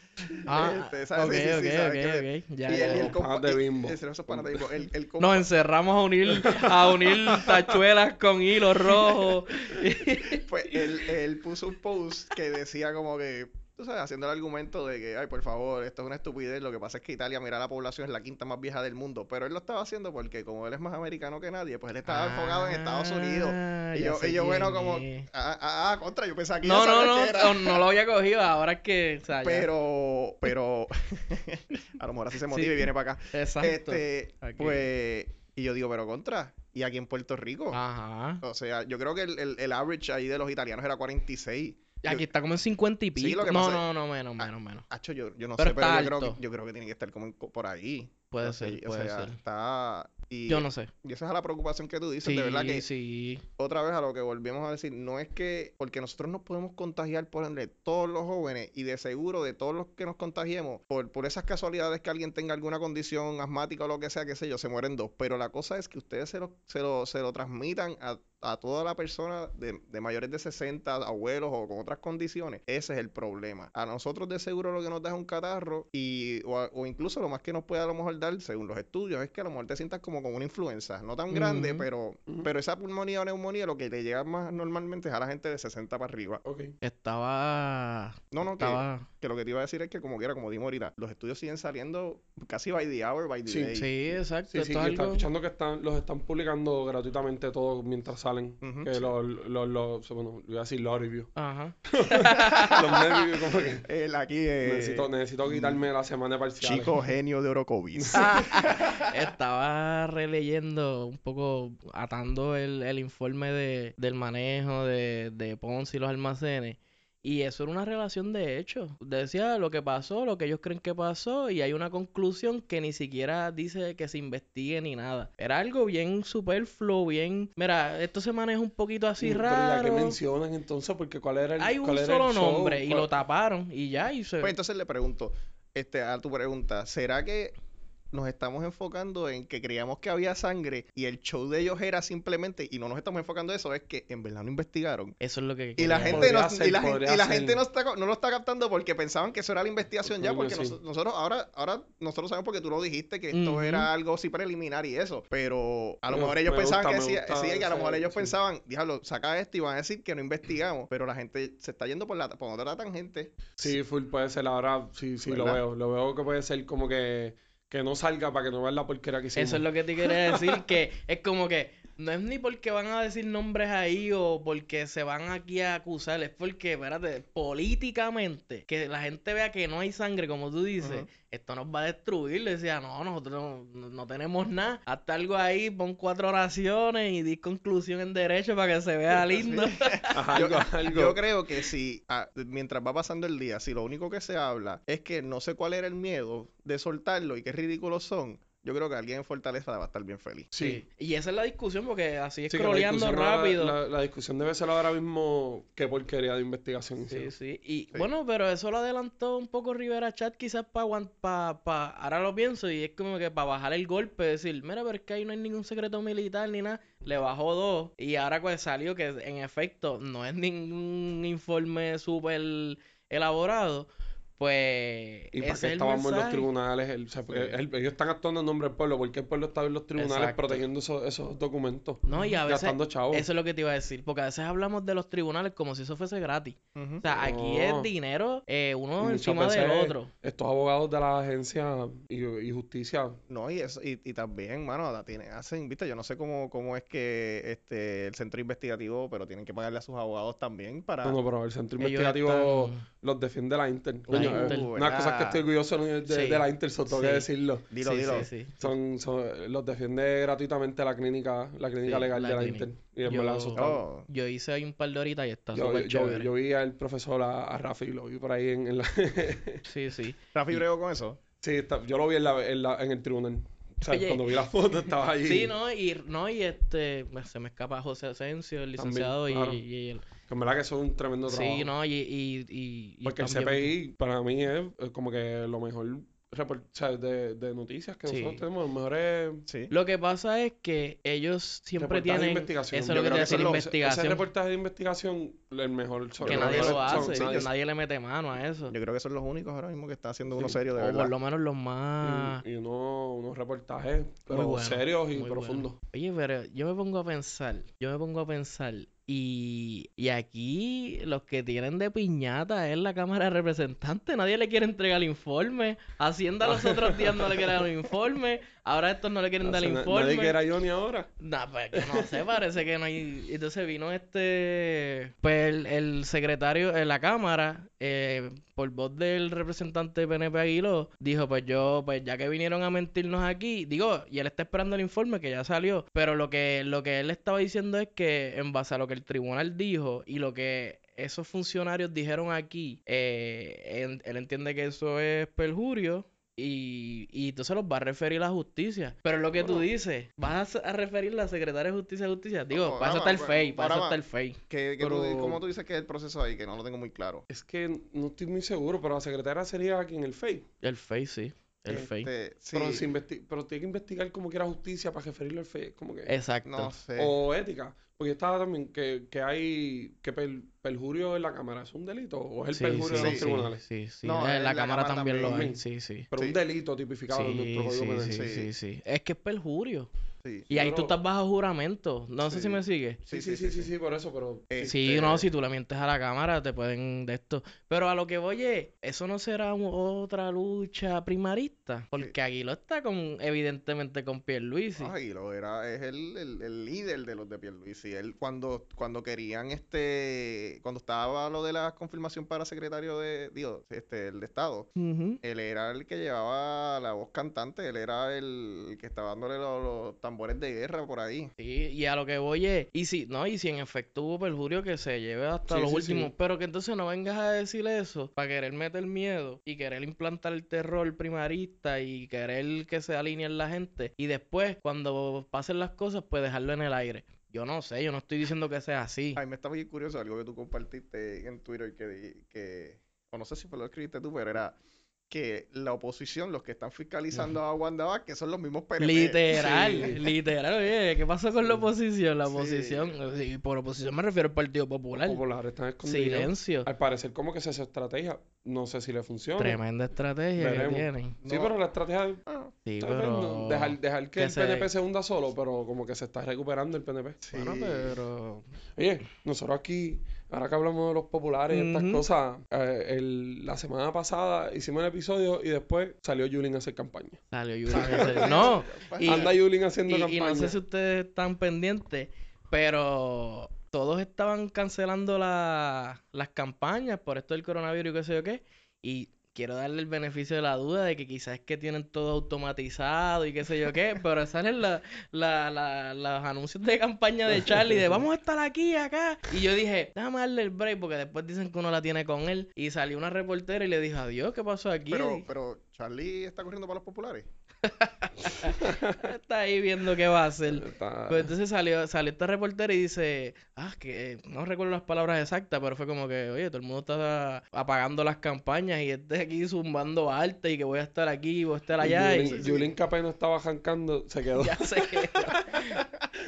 Ah, Este, ¿sabes? ok, Sí, sí, sí, ok, ¿sabes ok, qué? ok. Ya, y él, el compa- Panas de y- bimbo. ese- esos panas de bimbo. El, el compa- Nos encerramos a unir, a unir tachuelas con hilo rojo. pues él, él puso un post que decía como que, tú sabes, haciendo el argumento de que, ay, por favor, esto es una estupidez. Lo que pasa es que Italia, mira la población, es la quinta más vieja del mundo. Pero él lo estaba haciendo porque, como él es más americano que nadie, pues él estaba enfocado en Estados Unidos. Ah, Y yo, sé y yo bueno, como, ah, ah, ah, contra, yo pensaba que No, no, no, que era. no, no lo había cogido. Ahora es que. O sea, ya. Pero, pero, a lo mejor así se motiva Sí. y viene para acá. Exacto. Este, Aquí. pues, y yo digo, pero contra, y aquí en Puerto Rico, Ajá. o sea, yo creo que el, el, el average ahí de los italianos era 46. Aquí está como en 50 y pico. Sí, lo que no, no, no, menos, menos, menos. Hacho, yo, yo no Pero sé, pero yo creo, que, yo creo que tiene que estar como por ahí. Puede No sé, ser, o puede sea, ser. está... Y, Yo no sé. y esa es la preocupación que tú dices, Sí, de verdad que sí. otra vez a lo que volvemos a decir, no es que, porque nosotros nos podemos contagiar por ende todos los jóvenes y de seguro de todos los que nos contagiemos, por, por esas casualidades que alguien tenga alguna condición asmática o lo que sea, qué sé yo, se mueren dos. Pero la cosa es que ustedes se lo, se lo, se lo transmitan a a toda la persona de, de mayores de 60, abuelos o con otras condiciones, ese es el problema. A nosotros de seguro lo que nos da es un catarro y, o, o incluso lo más que nos puede a lo mejor dar, según los estudios, es que a lo mejor te sientas como con una influenza. No tan grande, pero, pero esa pulmonía o neumonía lo que te llega más normalmente es a la gente de 60 para arriba. Estaba. No, no, que, Estaba. que lo que te iba a decir es que como quiera, como dimos ahorita, los estudios siguen saliendo casi by the hour, by the Sí, day. Sí, exacto. Sí, sí, que algo- escuchando que están, los están publicando gratuitamente todos mientras salen. Que Sí. los, los, los, bueno, iba a decir law review. Ajá. los med review, como que Él aquí eh, necesito, necesito quitarme la semana parcial. chico genio de Orocovis. Estaba releyendo un poco, atando el, el informe de, del manejo de, de Ponce y los almacenes. Y eso era una relación de hechos. Decía lo que pasó, lo que ellos creen que pasó, y hay una conclusión que ni siquiera dice que se investigue ni nada. Era algo bien superfluo, bien... Mira, esto se maneja un poquito así Mm, Pero ya que raro. mencionan entonces, porque cuál era el Hay un cuál era el solo show? nombre y ¿Cuál- lo taparon y ya, y se... Pues entonces le pregunto, este, a tu pregunta, ¿será que nos estamos enfocando en que creíamos que había sangre y el show de ellos era simplemente, y no nos estamos enfocando en eso, es que en verdad no investigaron? Eso es lo que... Y la gente, no, ser, y la, gente, podría y la ser. gente no, está, no lo está captando porque pensaban que eso era la investigación ya, porque sí. nos- nosotros ahora, ahora nosotros sabemos porque tú lo dijiste que esto era algo así preliminar y eso, pero a lo Me- mejor ellos me pensaban gusta, que sí, gusta sí, que a lo mejor ellos sí. pensaban, diablo, saca esto y van a decir que no investigamos, pero la gente se está yendo por la por otra tangente. Sí, full puede ser. Ahora sí, sí lo veo. Lo veo que puede ser como que, que no salga para que no vean la porquería que hicimos. Eso es lo que te quería decir, que es como que no es ni porque van a decir nombres ahí o porque se van aquí a acusar, es porque, espérate, políticamente, que la gente vea que no hay sangre, como tú dices, esto nos va a destruir. Le decía, no, nosotros no, no tenemos nada, hasta algo ahí, pon cuatro oraciones y di conclusión en derecho para que se vea lindo. Ajá, Yo, algo, algo. yo creo que si, ah, mientras va pasando el día, si lo único que se habla es que no sé cuál era el miedo de soltarlo y qué ridículos son, yo creo que alguien en Fortaleza va a estar bien feliz. Sí. Y esa es la discusión, porque así Sí, scrolleando discusión ahora- rápido. La, la discusión debe ser ahora mismo qué porquería de investigación Sí, sí. Y Sí. bueno, pero eso lo adelantó un poco Rivera Chat quizás para pa, pa, ahora lo pienso y es como que para bajar el golpe, decir, mira, pero es que ahí no hay ningún secreto militar ni nada, le bajó dos y ahora pues salió que en efecto no es ningún informe súper elaborado, pues ¿Y para qué es el estábamos en los tribunales? El- o sea, porque Sí. el- ellos están actuando en nombre del pueblo. ¿Por qué el pueblo está en los tribunales Exacto. protegiendo esos, esos documentos? No, y a veces Gastando chavos. eso es lo que te iba a decir, porque a veces hablamos de los tribunales como si eso fuese gratis. O sea, aquí es dinero eh, uno Muchas encima del otro. Estos abogados de la agencia y, y justicia No, y, eso, y, y también, mano, la tienen, hacen, viste, yo no sé cómo, cómo es que este el centro investigativo, pero tienen que pagarle a sus abogados también para... No, no, pero el centro investigativo están- los defiende la Inter. La Coño, Inter. Uh, Una cosa que estoy orgulloso de, de- Sí. de la Inter, so tengo que decirlo. Dilo, sí, dilo. sí, sí. Son, son- los defiende gratuitamente la clínica, la clínica Sí, legal la de la clínica. Inter. Y en Yo- verdad Oh, Yo hice ahí un par de horitas y está yo, súper yo- chévere. yo vi al profesor, a, a Rafi, lo vi por ahí en, en la... Sí, sí. Rafi bregó con eso. sí, está- yo lo vi en, la, en, la- en el tribunal. O sea, Oye. cuando vi la foto estaba ahí. Sí, no, y, no, y este, pues, se me escapa José Asensio, el También, licenciado, y- claro. y, el... Que en verdad que eso es un tremendo trabajo. Sí, no, y, y, y, y Porque el bien- CPI para mí es como que lo mejor report- o sea, de, de noticias que Sí. nosotros tenemos, los mejores Sí. Lo que pasa es que ellos siempre reportajes de tienen... investigación. Eso es lo que eso decir, investigación. Ese reportaje de investigación, el mejor. son- que nadie que lo hace, son- que sí, nadie le mete mano a eso. Yo creo que son los únicos ahora mismo que están haciendo uno serio de o verdad. por lo menos los más... Y, y uno- unos reportajes pero serios y profundos. Oye, pero yo me pongo a pensar, yo me pongo a pensar, y, y aquí los que tienen de piñata es la Cámara de Representantes, nadie le quiere entregar el informe, Hacienda los otros días no le quiere dar un informe, ahora estos no le quieren dar el informe. Nadie que era yo ni ahora. Nah, pues que no sé, parece que no hay. Entonces vino este. Pues el, el secretario en la Cámara, eh, por voz del representante PNP Aguiló, dijo: Pues yo, pues ya que vinieron a mentirnos aquí, digo, y él está esperando el informe que ya salió, pero lo que, lo que él estaba diciendo es que, en base a lo que el tribunal dijo y lo que esos funcionarios dijeron aquí, eh, en- él entiende que eso es perjurio. Y, y entonces los va a referir a la justicia. Pero es lo que tú dices, vas a, referir a la secretaria de justicia de justicia. Digo, No, para eso está el FEI, para eso está el FEI. ¿Qué- qué tú- Pero- ¿Cómo tú dices que es el proceso ahí? Que no lo tengo muy claro. Es que no estoy muy seguro, pero la secretaria sería aquí en el FEI. El FEI, sí. El Este, fake. sí, Pero, se pero tiene que investigar como que era justicia para referirlo al fake. Como que... Exacto. no sé. O ética. Porque estaba también que, que hay que per- perjurio en la cámara. ¿Es un delito? ¿O es el Sí, perjurio sí, de los sí, tribunales? Sí, sí. No, en en la, la cámara, cámara también, lo hay. Sí, sí. Pero Sí. un delito tipificado en nuestro código sí, penal. Sí. sí, sí. Es que es perjurio. Sí. Y ahí Pero- tú estás bajo juramento. No sé si Sí. me sigue. Sí, sí, sí, sí, sí, por eso, pero... Eh, Sí, Este- no, si tú le mientes a la cámara, te pueden de esto. Pero a lo que voy es, ¿eso no será un- otra lucha primarista? Porque Aguilo está con, evidentemente, con Pierluisi. No, Aguilo era, es el, el- el líder de los de Pierluisi. Él cuando, cuando querían este, cuando estaba lo de la confirmación para secretario de, digo, este, el de Estado, él era el que llevaba la voz cantante, él era el, que estaba dándole los, los tambores de guerra por ahí. Sí, y a lo que voy es, y si, no, y si en efecto hubo perjurio que se lleve hasta Sí, los sí, últimos, sí. pero que entonces no vengas a decir eso para querer meter miedo y querer implantar el terror primarista y querer que se alineen la gente y después cuando pasen las cosas pues dejarlo en el aire. Yo no sé, yo no estoy diciendo que sea así. A mí me está muy curioso algo que tú compartiste en Twitter que, que o no sé si fue lo que escribiste tú, pero era que la oposición, los que están fiscalizando a Wanda Vázquez son los mismos PNP. Literal, Sí. literal. Oye, ¿qué pasó con la oposición? La Sí. oposición, y por oposición me refiero al Partido Los Popular. populares están escondidos. Silencio. Al parecer como que esa es su estrategia. No sé si le funciona. Tremenda estrategia que tienen. Sí, No. pero la estrategia... Ah, Sí, pero... dejar, dejar que, que el se- PNP se hunda solo, pero como que se está recuperando el PNP. sí. Bueno, pero... Oye, nosotros aquí, ahora que hablamos de los populares y estas cosas, eh, el- la semana pasada hicimos el episodio y después salió Yulín a hacer campaña. Salió Yulín a hacer- No, y, Anda Yulín haciendo y- y campaña. no sé si ustedes están pendientes, pero todos estaban cancelando la- las campañas por esto del coronavirus y qué sé yo qué. Y quiero darle el beneficio de la duda de que quizás es que tienen todo automatizado y qué sé yo qué, pero salen la- la- la- los anuncios de campaña de Charlie de vamos a estar aquí, acá. Y yo dije, déjame darle el break porque después dicen que uno la tiene con él. Y salió una reportera y le dijo, adiós, ¿qué pasó aquí? Pero, pero Charlie está corriendo para los populares. Está ahí viendo qué va a hacer. Está- Pues entonces salió, salió esta reportera y dice, ah, que no recuerdo las palabras exactas, pero fue como que, oye, todo el mundo está apagando las campañas y este aquí zumbando arte y que voy a estar aquí, voy a estar y allá. Y, que apenas estaba jancando, se quedó. ya sé que...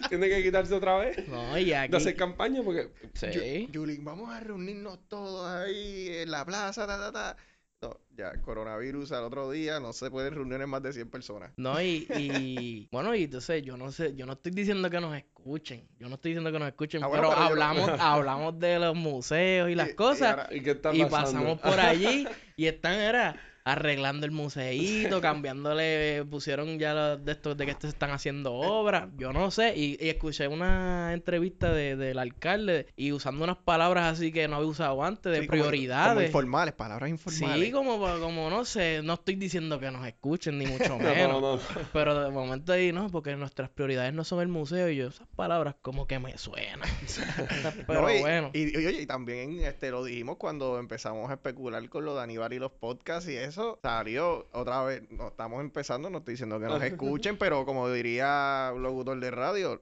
Tiene que quitarse otra vez No, y aquí... de hacer campaña porque Sí. Vamos a reunirnos todos ahí en la plaza, ta, ta, ta. No, ya, coronavirus al otro día, no se pueden reuniones más de 100 personas. No, y, y bueno, y entonces yo no sé, yo no estoy diciendo que nos escuchen, yo no estoy diciendo que nos escuchen, Ah, bueno, pero, hablamos, hablamos de los museos y las Y- y cosas. ahora- ¿y qué está Y pasamos por allí y están, era, arreglando el museíto, cambiándole, pusieron ya los de estos de que estos están haciendo obras, yo no sé, y, y escuché una entrevista de, del alcalde y usando unas palabras así que no había usado antes, de Sí, como- Como prioridades. informales, palabras informales. Sí, como, como no sé, no estoy diciendo que nos escuchen, ni mucho No, menos. no, no. Pero de momento ahí, no, porque nuestras prioridades no son el museo y yo, esas palabras como que me suenan. Pero No, y, bueno. Y, y, oye, y también este, lo dijimos cuando empezamos a especular con lo de Aníbal y los podcasts y eso salió otra vez. No estamos empezando, no estoy diciendo que nos escuchen, pero como diría un locutor de radio,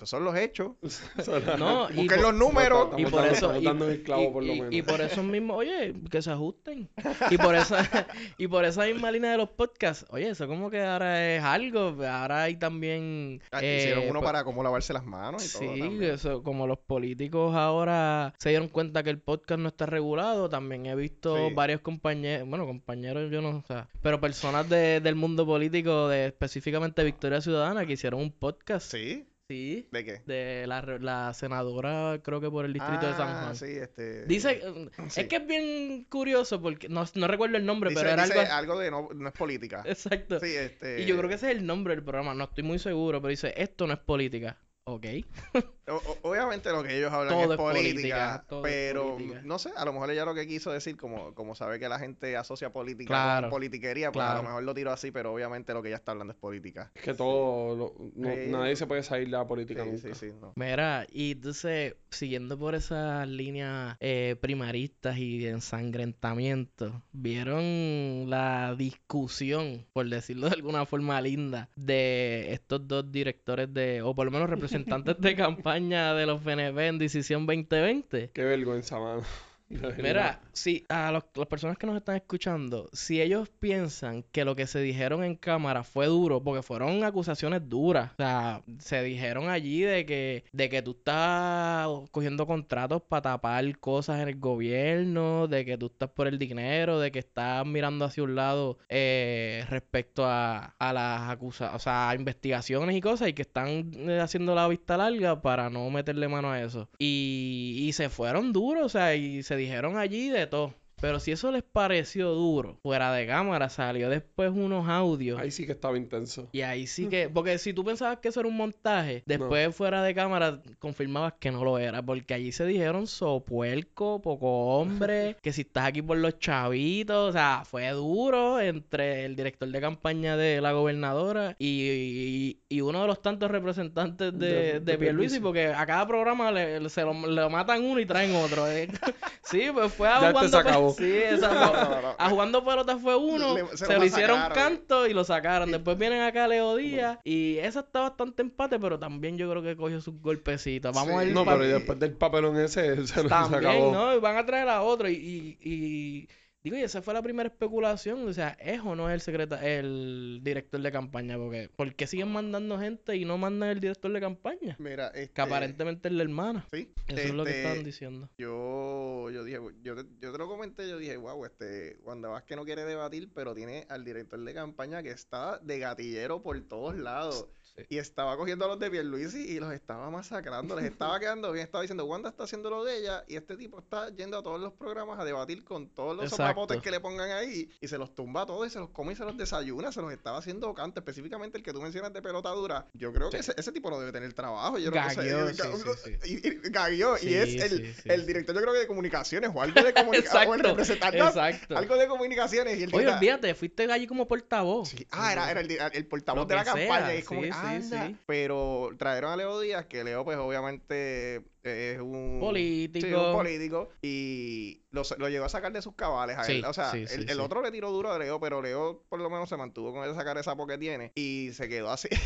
esos son los hechos. No, y Busquen por- los números. Y por eso, y, el clavo por lo y- menos. y por eso mismo, oye, que se ajusten. Y por esa, y por esa misma línea de los podcasts, oye, eso como que ahora es algo, ahora hay también Ah, eh, Hicieron uno pues, para cómo lavarse las manos y todo. Sí, eso, como los políticos ahora se dieron cuenta que el podcast no está regulado, también he visto Sí. varios compañeros, bueno, compañeros yo no, o sea, pero personas de, del mundo político, de específicamente Victoria Ciudadana, que hicieron un podcast. ¿Sí? Sí, ¿De qué? de la, la senadora, creo que por el distrito de San Ah, Juan. sí, este... Dice, eh, sí. es que es bien curioso porque no, no recuerdo el nombre, dice, pero era dice algo... algo de no, no es política. Exacto. Sí, este... Y yo creo que ese es el nombre del programa, no estoy muy seguro, pero dice, esto no es política. Ok. O- obviamente lo que ellos hablan Todo es es política, política, todo es pero política. no sé, a lo mejor ella lo que quiso decir, como, como sabe que la gente asocia política Claro, con politiquería, pues a claro. lo mejor lo tiro así, pero obviamente lo que ella está hablando es política. Es que todo, lo- no- Sí. nadie se puede salir de la política Sí, nunca. sí, sí, no. Mira, y entonces, siguiendo por esas líneas eh, primaristas y de ensangrentamiento, ¿vieron la discusión, por decirlo de alguna forma linda, de estos dos directores de, o por lo menos representantes de campaña de los PNP en Decisión 2020? Qué vergüenza, mano. Mira, si a los- las personas que nos están escuchando, si ellos piensan que lo que se dijeron en cámara fue duro, porque fueron acusaciones duras, o sea, se dijeron allí de que, de que tú estás cogiendo contratos para tapar cosas en el gobierno, de que tú estás por el dinero, de que estás mirando hacia un lado eh, respecto a, a las acusaciones, o sea, a investigaciones y cosas, y que están eh, haciendo la vista larga para no meterle mano a eso. Y, y se fueron duros, o sea, y se dijeron allí de todo. Pero si eso les pareció duro, fuera de cámara salió después unos audios. Ahí sí que estaba intenso. Y ahí sí que, porque si tú pensabas que eso era un montaje, después fuera de cámara confirmabas que no lo era, porque allí se dijeron sopuerco, poco hombre, que si estás aquí por los chavitos, o sea, fue duro entre el director de campaña de la gobernadora y, y- y uno de los tantos representantes De- de, de de Pierluisi, porque a cada programa le, se lo, le matan uno y traen otro. eh. sí, pues fue a Ya este se pe- Sí, esa No, no, no. a jugando pelota fue uno, Le- se, se lo lo hicieron sacaron. canto y lo sacaron. Y- Después vienen acá Leo Díaz y esa está bastante empate, pero también yo creo que cogió sus golpecitos. Vamos Sí. a ir No, pero después del papelón ese, se, se también, acabó. ¿no? Y van a traer a otro y, y, y- digo, y esa fue la primera especulación, o sea, ¿es o no es el secreta el director de campaña? Porque ¿por qué siguen mandando gente y no mandan el director de campaña? Mira, este, Que aparentemente es la hermana. Sí. Eso es lo que este, estaban diciendo. Yo, yo dije, yo, te- yo te lo comenté, yo dije, wow, este, Wanda Vázquez no quiere debatir, pero tiene al director de campaña que está de gatillero por todos lados. Sí. Y estaba cogiendo a los de Pierluisi y los estaba masacrando, les estaba quedando bien, estaba diciendo, Wanda está haciendo lo de ella y este tipo está yendo a todos los programas a debatir con todos los Exacto. sopapotes que le pongan ahí y se los tumba a todos y se los come y se los desayuna, se los estaba haciendo canto, específicamente el que tú mencionas de pelota dura. Yo creo que ese, ese tipo no debe tener trabajo. Yo no sé, Gagueó, sí, y- y- gagueó, y Sí, es el, el director yo creo que de comunicaciones o algo de comunicaciones o el Exacto, representante exacto. algo de comunicaciones y el Oye, olvídate, fuiste allí como portavoz. Ah, era, era el, portavoz Lo de la sea, campaña y es como sí, sí, sí. pero trajeron a Leo Díaz que Leo pues obviamente es un Político. sí, un político y lo, lo llegó a sacar de sus cabales a Sí, él, o sea, sí, sí, el, otro le tiró duro a Leo, pero Leo por lo menos se mantuvo con ese sacar esa que tiene y se quedó así.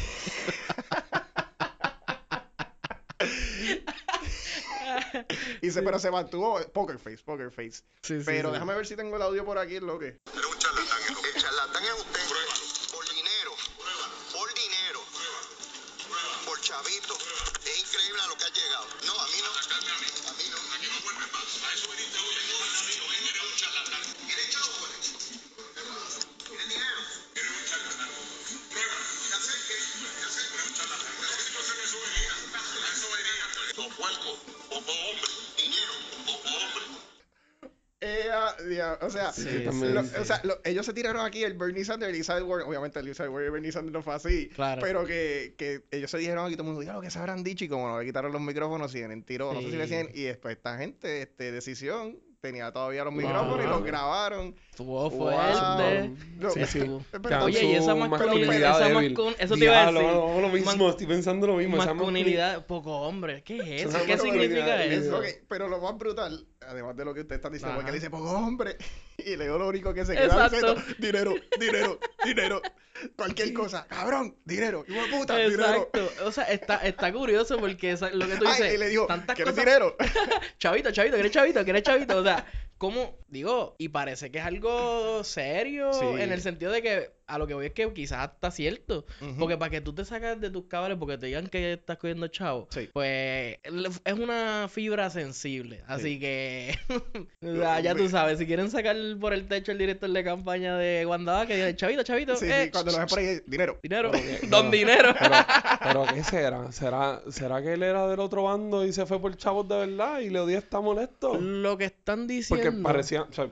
y se, pero se mantuvo poker face, poker face. Pero sí. déjame ver si tengo el audio por aquí, lo que. Eres un charlatán. El charlatán es usted. No, a mí no. O sea, Sí, también, lo- sí. o sea, lo- ellos se tiraron aquí el Bernie Sanders, Elizabeth Warren, obviamente Elizabeth Warren y Bernie Sanders no fue así, Claro. pero que, que ellos se dijeron aquí todo el mundo, ya lo que se habrán dicho y como no le quitaron los micrófonos, siguen en tiro, no sé si le siguen, y después esta gente, este, decisión, tenía todavía los Wow. micrófonos y los grabaron. Estuvo Wow. fuerte. No, Sí, sí. Pero- Oye, y esa masculinidad, esa eso te iba a decir. lo mismo, Man- estoy pensando lo mismo. esa Masculinidad, poco hombre. ¿Qué es eso? Esa ¿Qué significa eso? Pero lo más brutal, además de lo que ustedes están diciendo, porque él dice, pues hombre, y Leo lo único que se queda Exacto. diciendo, dinero, dinero, dinero, cualquier cosa, cabrón, dinero, hijo de puta, dinero. Exacto. O sea, está, está curioso porque esa- lo que tú Ay, dices. y le dijo, tantas ¿quieres cosas. dinero? Chavito, chavito, ¿quieres chavito? ¿Quieres chavito? O sea, ¿cómo? Digo, y parece que es algo serio Sí. en el sentido de que a lo que voy es que quizás está cierto. Porque para que tú te sacas de tus cabales porque te digan que estás cogiendo chavo, Sí. pues es una fibra sensible. Así Sí. que, o sea, ya tú sabes, si quieren sacar por el techo el director de campaña de Wanda, que diga, chavito, chavito, Sí, eh, sí, cuando lo ves por ahí, dinero. dinero, Pero don no. dinero. Pero, pero ¿qué será? será? ¿Será que él era del otro bando y se fue por chavos de verdad y Leo Díaz está molesto? Lo que están diciendo. Porque parecía, o sea,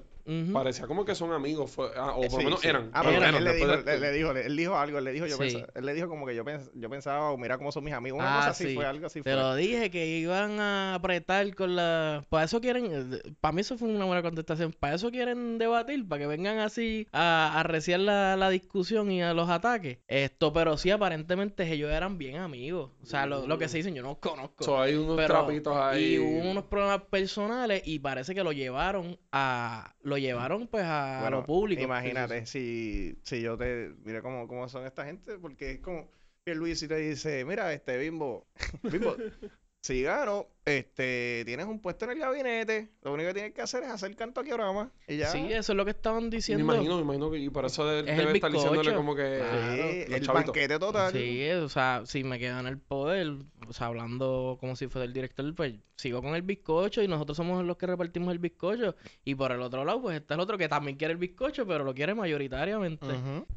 Parecía como que son amigos, fue, ah, o por Sí, lo menos sí. eran. Ah, por lo pero Eran, él, le dijo, de él, le dijo, él dijo algo, él le dijo, yo Sí. pensaba, él le dijo como que yo, pens- yo pensaba, mira cómo son mis amigos, una Ah, cosa así sí. fue, algo así Te fue. lo dije que iban a apretar con la. Para eso quieren. Para mí, eso fue una buena contestación. Para eso quieren debatir, para que vengan así a arreciar la, la discusión y a los ataques. Esto, pero sí, aparentemente ellos eran bien amigos. O sea, lo, lo que se dicen, yo no los conozco. So, hay unos Pero- trapitos ahí. Y hubo unos problemas personales y parece que lo llevaron a. Lo llevaron pues a, Bueno, lo público. Imagínate, si, si yo te. Mira cómo, cómo son esta gente, porque es como. Que Luis si te dice, mira, este bimbo, bimbo, Si gano, este, tienes un puesto en el gabinete, lo único que tienes que hacer es hacer canto aquí ahora y ya. Sí, eso es lo que estaban Me diciendo. imagino, me imagino que y por eso de- Es el debe estar diciéndole como que Sí, Claro, los el chavitos. banquete total. Sí, o sea, si me quedo en el poder, o sea, hablando como si fuera el director, pues sigo con el bizcocho y nosotros somos los que repartimos el bizcocho. Y por el otro lado, pues está el otro que también quiere el bizcocho, pero lo quiere mayoritariamente.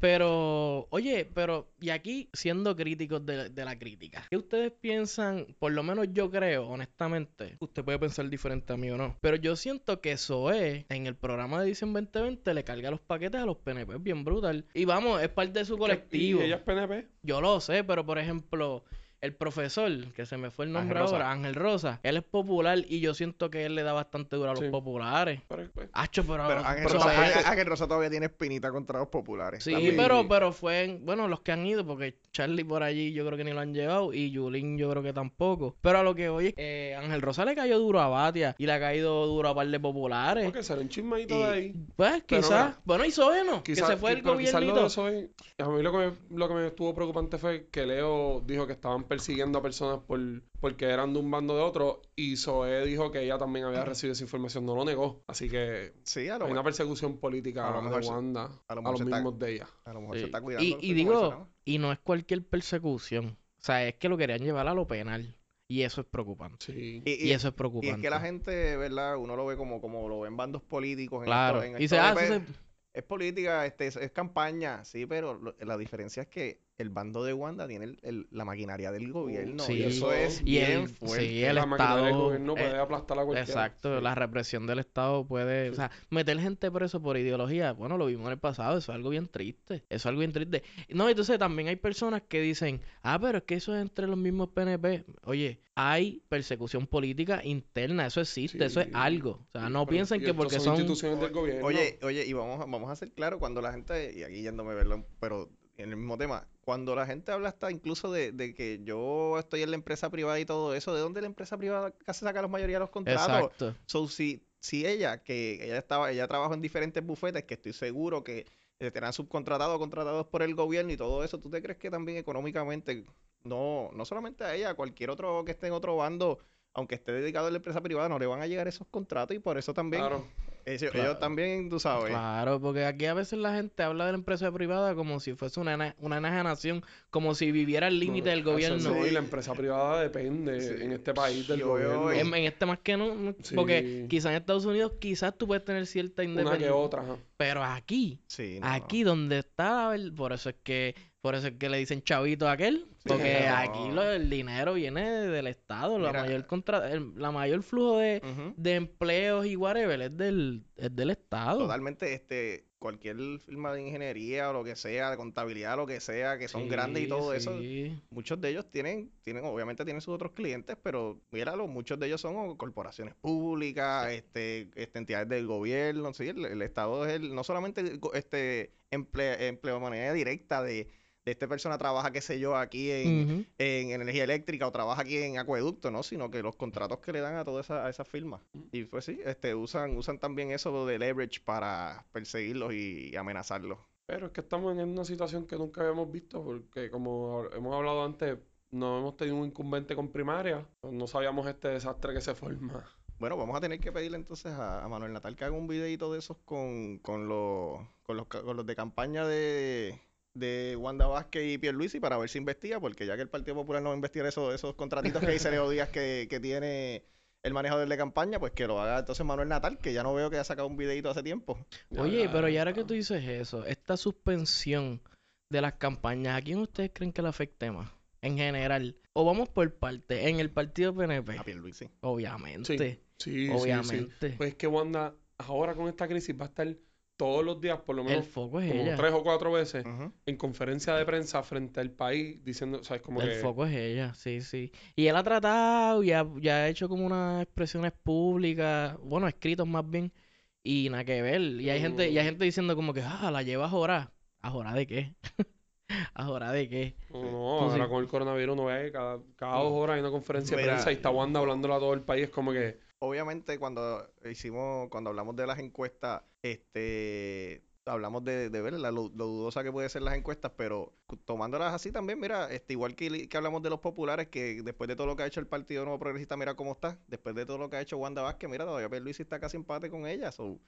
Pero, oye, pero, y aquí siendo críticos de, de la crítica, ¿qué ustedes piensan? Por lo menos yo creo, honestamente, usted puede pensar diferente a mí o no, pero yo siento que Zoe en el programa de Edición 2020 le carga los paquetes a los PNP, es bien brutal. Y vamos, es parte de su colectivo. ¿Y ella es PNP? Yo lo sé, pero por ejemplo, el profesor, que se me fue el nombre Ángel Rosa. ahora, Ángel Rosa, él es popular y yo siento que él le da bastante duro a los Sí. populares. Pero, pues, Hacho, pero, Pero Ángel pero Rosa, él- Ángel- Ángel Rosa todavía tiene espinita contra los populares. Sí, también. pero, pero fue, en- bueno, los que han ido, porque Charlie por allí yo creo que ni lo han llevado y Yulín yo creo que tampoco. Pero a lo que voy es eh, Ángel Rosa le cayó duro a Batia y le ha caído duro a par de populares. porque sale un chismadito Y- de ahí. Pues quizás, bueno, hizo bueno, que Quizás- se fue el es- a mí lo que, me, lo que me estuvo preocupante fue que Leo dijo que estaban persiguiendo a personas por, porque eran de un bando de otro y Zoe dijo que ella también había recibido esa información, no lo negó. Así que Sí, a lo, hay una persecución política a lo mejor de se- Wanda a a, lo mejor los se está- mismos de ella. a lo mejor Sí. se está cuidando. Y, y digo, ¿no? y no es cualquier persecución. O sea, es que lo querían llevar a lo penal. Y eso es preocupante. Sí. Y, eso es y preocupante. es que la gente, ¿verdad? Uno lo ve como, como lo ven bandos políticos. En Claro. esto- en y esto dice, ah, de- eso se- Es política, este, es, es campaña, sí, pero lo- la diferencia es que el bando de Wanda tiene el- el- la maquinaria del gobierno. sí. y eso es Y bien el- fuerte. sí, el la maquinaria del Estado, gobierno puede eh, aplastar a cualquiera. Exacto, Sí. la represión del Estado puede, o sea, meter gente preso por ideología, bueno, lo vimos en el pasado, eso es algo bien triste, eso es algo bien triste. No, entonces también hay personas que dicen, ah, pero es que eso es entre los mismos PNP. Oye, hay persecución política interna, eso existe, eso es algo. O sea, no Pero- piensen que porque son... instituciones del gobierno. Oye, oye, y vamos, a- vamos a ser claros cuando la gente, y aquí yéndome, ¿verdad? Pero en el mismo tema, cuando la gente habla hasta incluso de, de que yo estoy en la empresa privada y todo eso, ¿de dónde la empresa privada casi saca la mayoría de los contratos? Exacto. So, si, si ella, que ella estaba, ella trabajó en diferentes bufetes, que estoy seguro que eh, eran subcontratados o contratados por el gobierno y todo eso, ¿tú te crees que también económicamente, no, no solamente a ella, a cualquier otro que esté en otro bando, aunque esté dedicado a la empresa privada, no le van a llegar esos contratos y por eso también, Claro. ellos, Claro. ellos también, tú sabes, Claro, porque aquí a veces la gente habla de la empresa privada como si fuese una, una enajenación, como si viviera al límite del gobierno. no, y la empresa privada depende Sí. en este país del Yo gobierno. En, en este más que no, no- Sí. porque quizás en Estados Unidos quizás tú puedes tener cierta Una que independencia, otra. ajá. pero aquí, sí, no. aquí donde está, el- por eso es que, por eso es que le dicen chavito a aquel, porque aquí lo- el dinero viene del Estado, la mayor contra, el- la mayor flujo de, de empleos y whatever es del, es del Estado. Totalmente, este, cualquier firma de ingeniería o lo que sea, de contabilidad, lo que sea, que son Sí, grandes y todo eso, muchos de ellos tienen, tienen, obviamente tienen sus otros clientes, pero míralo, muchos de ellos son corporaciones públicas, este, este, entidades del gobierno, sí, el, el Estado es el, no solamente este emple, empleo de manera directa de, de esta persona trabaja, qué sé yo, aquí en, en energía eléctrica o trabaja aquí en acueducto, ¿no? Sino que los contratos que le dan a todas esas, a esas firmas. Y pues sí, este, usan, usan también eso de leverage para perseguirlos y, amenazarlos. Pero es que estamos en una situación que nunca habíamos visto, porque como hemos hablado antes, no hemos tenido un incumbente con primaria, no sabíamos este desastre que se forma. Bueno, vamos a tener que pedirle entonces a, a Manuel Natal que haga un videito de esos con, con, los, con, los, con los de campaña de, de Wanda Vázquez y Pierluisi para ver si investiga, porque ya que el Partido Popular no va a investigar eso, esos contratitos que dice Leo Díaz que, que tiene el manejador de campaña, pues que lo haga entonces Manuel Natal, que ya no veo que haya sacado un videito hace tiempo. Oye, ya, pero ya y ahora que tú dices eso, esta suspensión de las campañas, ¿a quién ustedes creen que le afecte más? En general. O vamos por parte, en el partido PNP, A Pierluisi. obviamente. Sí, sí, sí, obviamente. sí. Pues es que Wanda, ahora con esta crisis va a estar todos los días, por lo el menos foco es como ella. tres o cuatro veces, en conferencia de prensa frente al país, diciendo, ¿sabes? Como el que... foco es ella, sí, sí. Y él ha tratado y ha, ya ha hecho como unas expresiones públicas, bueno, escritos más bien, y nada que ver. Y hay gente, y hay gente diciendo como que, ah, la lleva a jorar. ¿A jorar de qué? ¿A jorar de qué? No, no, Tú ahora sí. con el coronavirus no ve cada, cada dos horas hay una conferencia de prensa y está Wanda hablándole a todo el país, como que... Obviamente cuando hicimos, cuando hablamos de las encuestas, este hablamos de, de ver la, lo, lo dudosa que puede ser las encuestas, pero tomándolas así también, mira, este, igual que, que hablamos de los populares, que después de todo lo que ha hecho el Partido Nuevo Progresista, mira cómo está. Después de todo lo que ha hecho Wanda Vázquez, mira, todavía Luis está casi empate con ella. So,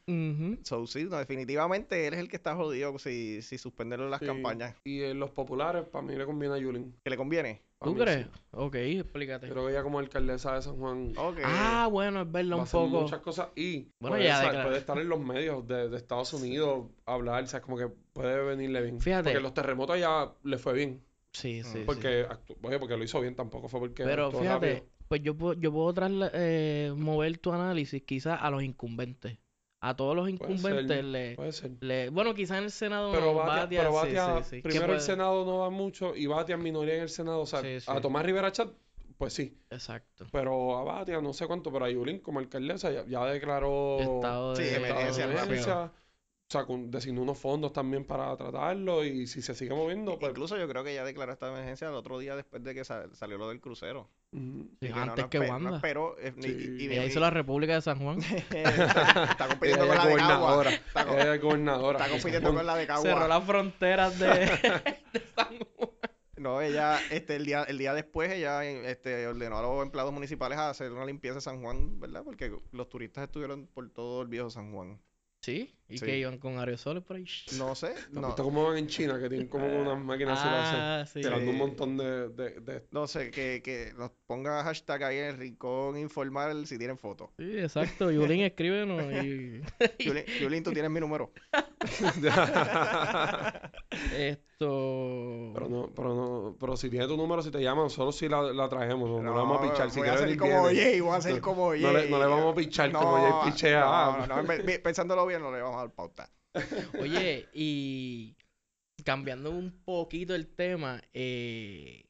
sí, no, definitivamente él es el que está jodido si, si suspenden las Sí. campañas. Y en los populares, para mí le conviene a Yulín. ¿Que le conviene? ¿Tú crees? sí. Ok, explícate. Creo que ella como alcaldesa de San Juan. Ah, bueno, es verdad un hacer poco. muchas cosas y Bueno, puede, ya declaró. puede estar en los medios de, de Estados Unidos hablar, o sea, como que puede venirle bien. Fíjate. Porque los terremotos ya le fue bien. Sí, sí, sí. Porque, actu- oye, porque lo hizo bien, tampoco fue porque Pero fíjate, rápido. pues yo puedo, yo puedo eh, mover tu análisis quizás a los incumbentes. A todos los Puede incumbentes ser, le, Puede ser. le- Bueno, quizás en el Senado Pero no, Batia, Batia, pero sí, Batia, sí, sí. Que primero el Senado no da mucho y Batia en minoría en el Senado. O sea, Sí, sí. a Tomás Rivera Chat, pues sí. Exacto. Pero a Batia no sé cuánto, pero a Yulín como alcaldesa ya, ya declaró Estado Sí, de... estado de emergencia, emergencia. O sea, con- designó unos fondos también para tratarlo y si se sigue moviendo, pues... Incluso yo creo que ya declaró esta emergencia el otro día después de que sal- salió lo del crucero. Sí, no- antes no que no Wanda. esperó, eh, Sí. y- y- Ella hizo la República de San Juan. está, está compitiendo con la de Cagua. gobernadora. Está, compitiendo con la de Cagua. Cerró las fronteras de, de San Juan. No, ella, este, el día, el día después, ella este, ordenó a los empleados municipales a hacer una limpieza en San Juan, ¿verdad? Porque los turistas estuvieron por todo el viejo San Juan. Sí, y Sí. que iban con aerosoles por ahí. No sé, ¿Has no, visto cómo van en China? Que tienen como unas máquinas así lo hacen, Ah, sí. tirando un montón de, de, de- no sé, que, que nos ponga hashtag ahí en el rincón informal si tienen fotos. Sí, exacto. Yulín, escríbenos y... Yulín, Yulín, tú tienes mi número. Esto... Pero no, pero no, pero si tiene tu número, si te llaman, solo si la, la traemos, no, no le vamos a pichar. Si voy a hacer como viene. Jay, voy a hacer No, como Jay. no le- no le vamos a pichar como Jay pichea. No, Ah. no, pensándolo bien, no le vamos a dar pauta. Oye, y cambiando un poquito el tema, eh,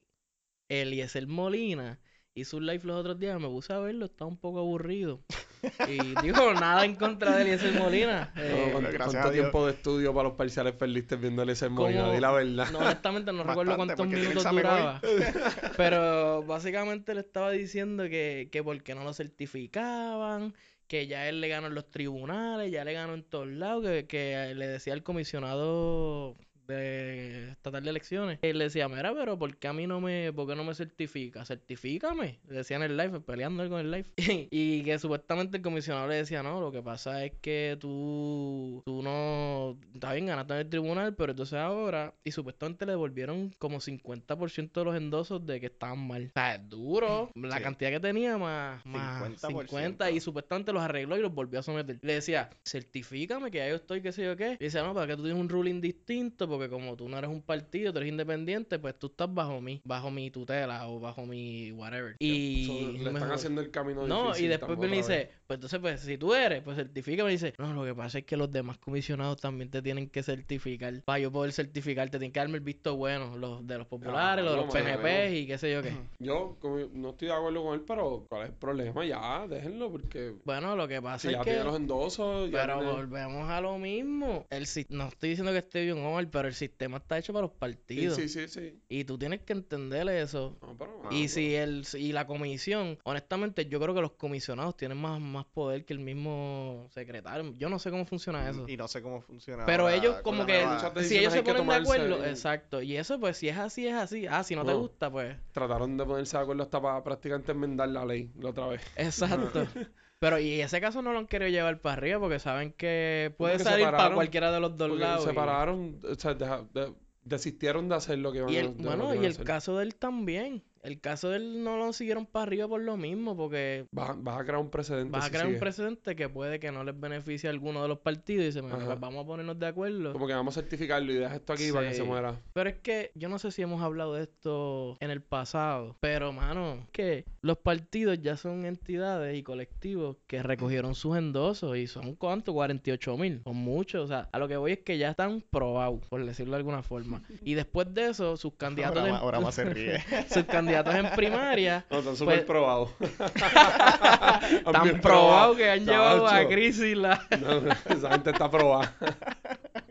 Eliezer Molina hizo un live los otros días, me puse a verlo, estaba un poco aburrido. Y dijo, nada en contra de Eliezer Molina. No, eh, ¿cuánto, gracias cuánto tiempo de estudio para los parciales perdiste viéndole ese Molina? Di la verdad. No, honestamente no recuerdo Bastante, cuántos minutos duraba. Pero básicamente le estaba diciendo que, que porque no lo certificaban, que ya él le ganó en los tribunales, ya le ganó en todos lados, que, que le decía al comisionado de estatal de elecciones, él le decía, mira, pero ¿por qué a mí no me, por qué no me certifica? Certifícame, le decía en el live, peleando él con el live. y que supuestamente el comisionado le decía, no, lo que pasa es que tú, tú no, está bien, ganaste en el tribunal, pero entonces ahora, y supuestamente le devolvieron como 50% de los endosos de que estaban mal. O sea, es duro, la Sí. cantidad que tenía más, más 50%. 50 y supuestamente los arregló y los volvió a someter. Le decía, certifícame que ya yo estoy, qué sé yo qué. Y decía, no, para que tú tienes un ruling distinto, porque como tú no eres un partido, tú eres independiente, pues tú estás bajo mí, bajo mi tutela o bajo mi whatever. Y So, le están mejor- haciendo el camino no, difícil y después vez. dice, pues entonces, pues si tú eres, pues certifícame. Y dice, no, lo que pasa es que los demás comisionados también te tienen que certificar. Para yo poder certificar, te tienen que darme el visto bueno, los de los populares, los de los PNP y qué sé yo qué. Yo como, no estoy de acuerdo con él, pero ¿cuál es el problema? Ya, déjenlo, porque Bueno, lo que pasa si es ya que... tiene los endosos, Pero tiene- volvemos a lo mismo. El, si- no estoy diciendo que esté bien o mal, pero el sistema está hecho para los partidos. sí, sí, sí. Y tú tienes que entender eso. No, pero, Y mano, si el y la comisión, honestamente, yo creo que los comisionados tienen más, más poder que el mismo secretario. Yo no sé cómo funciona eso. Y no sé cómo funciona. Pero ellos como que si ellos se ponen de acuerdo, y- exacto. Y eso pues si es así es así. Ah, si no te gusta, pues trataron de ponerse de acuerdo hasta para prácticamente enmendar la ley la otra vez. exacto. Pero y ese caso no lo han querido llevar para arriba porque saben que puede salir para cualquiera de los dos lados. y- separaron, o sea, de- desistieron de hacer lo que iban Y a lo bueno, y el hacer. caso de él también. El caso de él no lo siguieron para arriba por lo mismo, porque Vas, vas a crear un precedente. vas a si crear un precedente que puede que no les beneficie a alguno de los partidos y dicen, "Mira, Ajá. pues vamos a ponernos de acuerdo. Como que vamos a certificarlo y dejas esto aquí para que se muera. Pero es que yo no sé si hemos hablado de esto en el pasado, pero mano, que los partidos ya son entidades y colectivos que recogieron sus endosos y son cuánto, 48 mil, son muchos, o sea, a lo que voy es que ya están probados, por decirlo de alguna forma. Y después de eso, sus candidatos, Ahora, más- ahora más se ríe. sus candidatos en primaria No, están súper Pues- probados. tan probados que han llevado a crisis la... No, esa gente está probada.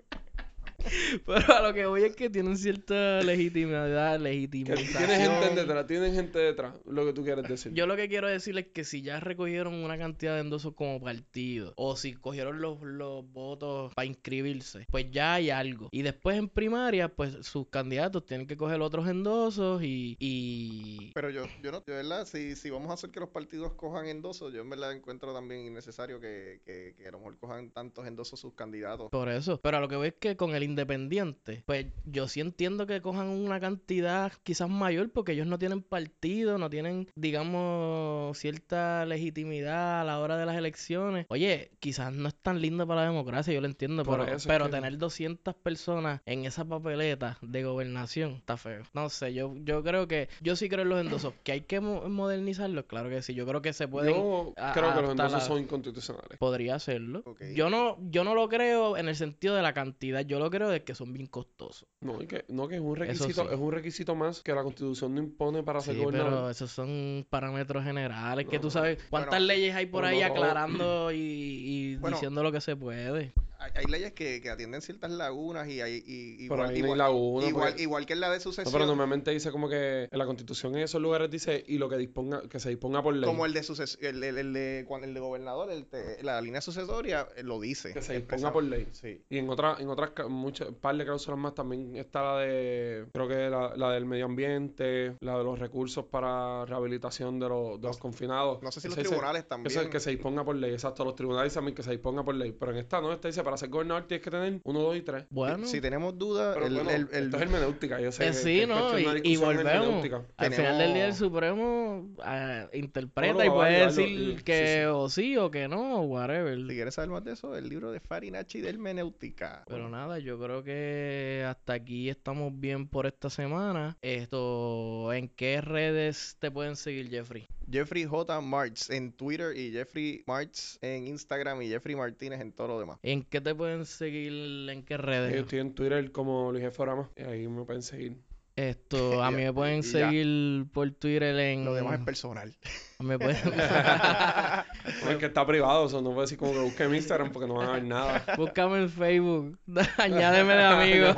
Pero a lo que voy es que tienen cierta legitimidad, Que legitimización. tienen gente detrás, tienen gente detrás, lo que tú quieres decir. Yo lo que quiero decir es que si ya recogieron una cantidad de endosos como partido, o si cogieron los, los votos para inscribirse, pues ya hay algo. Y después en primaria, pues sus candidatos tienen que coger otros endosos y... y... Pero yo, yo no, de verdad, si, si vamos a hacer que los partidos cojan endosos, yo en verdad encuentro también innecesario que, que, que a lo mejor cojan tantos endosos sus candidatos. Por eso. Pero a lo que voy es que con el independiente, pues yo sí entiendo que cojan una cantidad quizás mayor porque ellos no tienen partido, no tienen, digamos, cierta legitimidad a la hora de las elecciones. Oye, quizás no es tan lindo para la democracia, yo lo entiendo, Por pero, pero que- tener 200 personas en esa papeleta de gobernación está feo. No sé, yo, yo creo que, yo sí creo en los endosos, que hay que mo- modernizarlos, claro que sí, yo creo que se pueden... Yo a- creo que los endosos son inconstitucionales. Podría hacerlo. Ok. Yo no, yo no lo creo en el sentido de la cantidad, yo lo creo de que son bien costosos. No, y que, no, que es un requisito, sí. es un requisito más que la constitución no impone para ser Sí, gobernador. pero esos son parámetros generales que tú sabes cuántas leyes hay por ahí no aclarando y, y Bueno, diciendo lo que se puede. Hay, leyes que, que atienden ciertas lagunas y hay y, Pero igual, no hay igual, laguna, igual, porque- igual que en la de No, sucesión. pero normalmente dice como que en la constitución en esos lugares dice y lo que disponga, que se disponga por ley. Como el de suces el, el- el de cuando el de gobernador, el de- la línea sucesoria eh, lo dice. Que se disponga por ley. Sí. Y en otras, en otras muchas, par de cláusulas más también está la de, creo que la, la del medio ambiente, la de los recursos para rehabilitación de los, de los confinados. No sé si los tribunales también. Eso es que se disponga por ley, exacto. Los tribunales también que se disponga por ley. Pero en esta no, esta dice para ser gobernador tienes que tener uno, dos y tres. Bueno, Si tenemos dudas, el, bueno, el- el- esto es hermenéutica, yo sé. eh, que- que sí, es ¿no? Y, volvemos. Al final del día el Supremo ah, interpreta No, no, y puede decir que sí, sí. o sí o que no, o whatever. si quieres saber más de eso, el libro de Farinacci de hermenéutica. Pero nada, yo creo que hasta aquí estamos bien por esta semana. Esto, ¿en qué redes te pueden seguir, Jeffrey? Jeffrey J. March en Twitter y Jeffrey March en Instagram y Jeffrey Martínez en todo lo demás. ¿En qué te pueden seguir? ¿En qué Yo redes? estoy en Twitter como Luis. Forama, y ahí me pueden seguir. Esto, a mí me pueden seguir por Twitter en... Lo demás es personal. Me pueden... Es que está privado, eso no puedo decir como que busque mi Instagram porque no van a ver nada. Búscame en Facebook. Añádeme de amigo.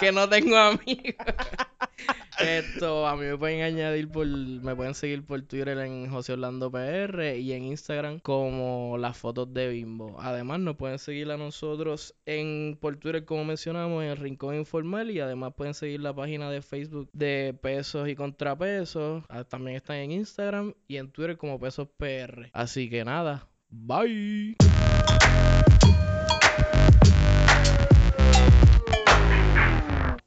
que no tengo amigos. Esto, a mí me pueden añadir por, me pueden seguir por Twitter en José Orlando PR y en Instagram como las fotos de Bimbo. Además, nos pueden seguir a nosotros en por Twitter, como mencionamos, en el Rincón Informal y además pueden seguir la página de Facebook de Pesos y Contrapesos. Ah, También están en Y en Twitter como Pesos PR. Así que nada, bye.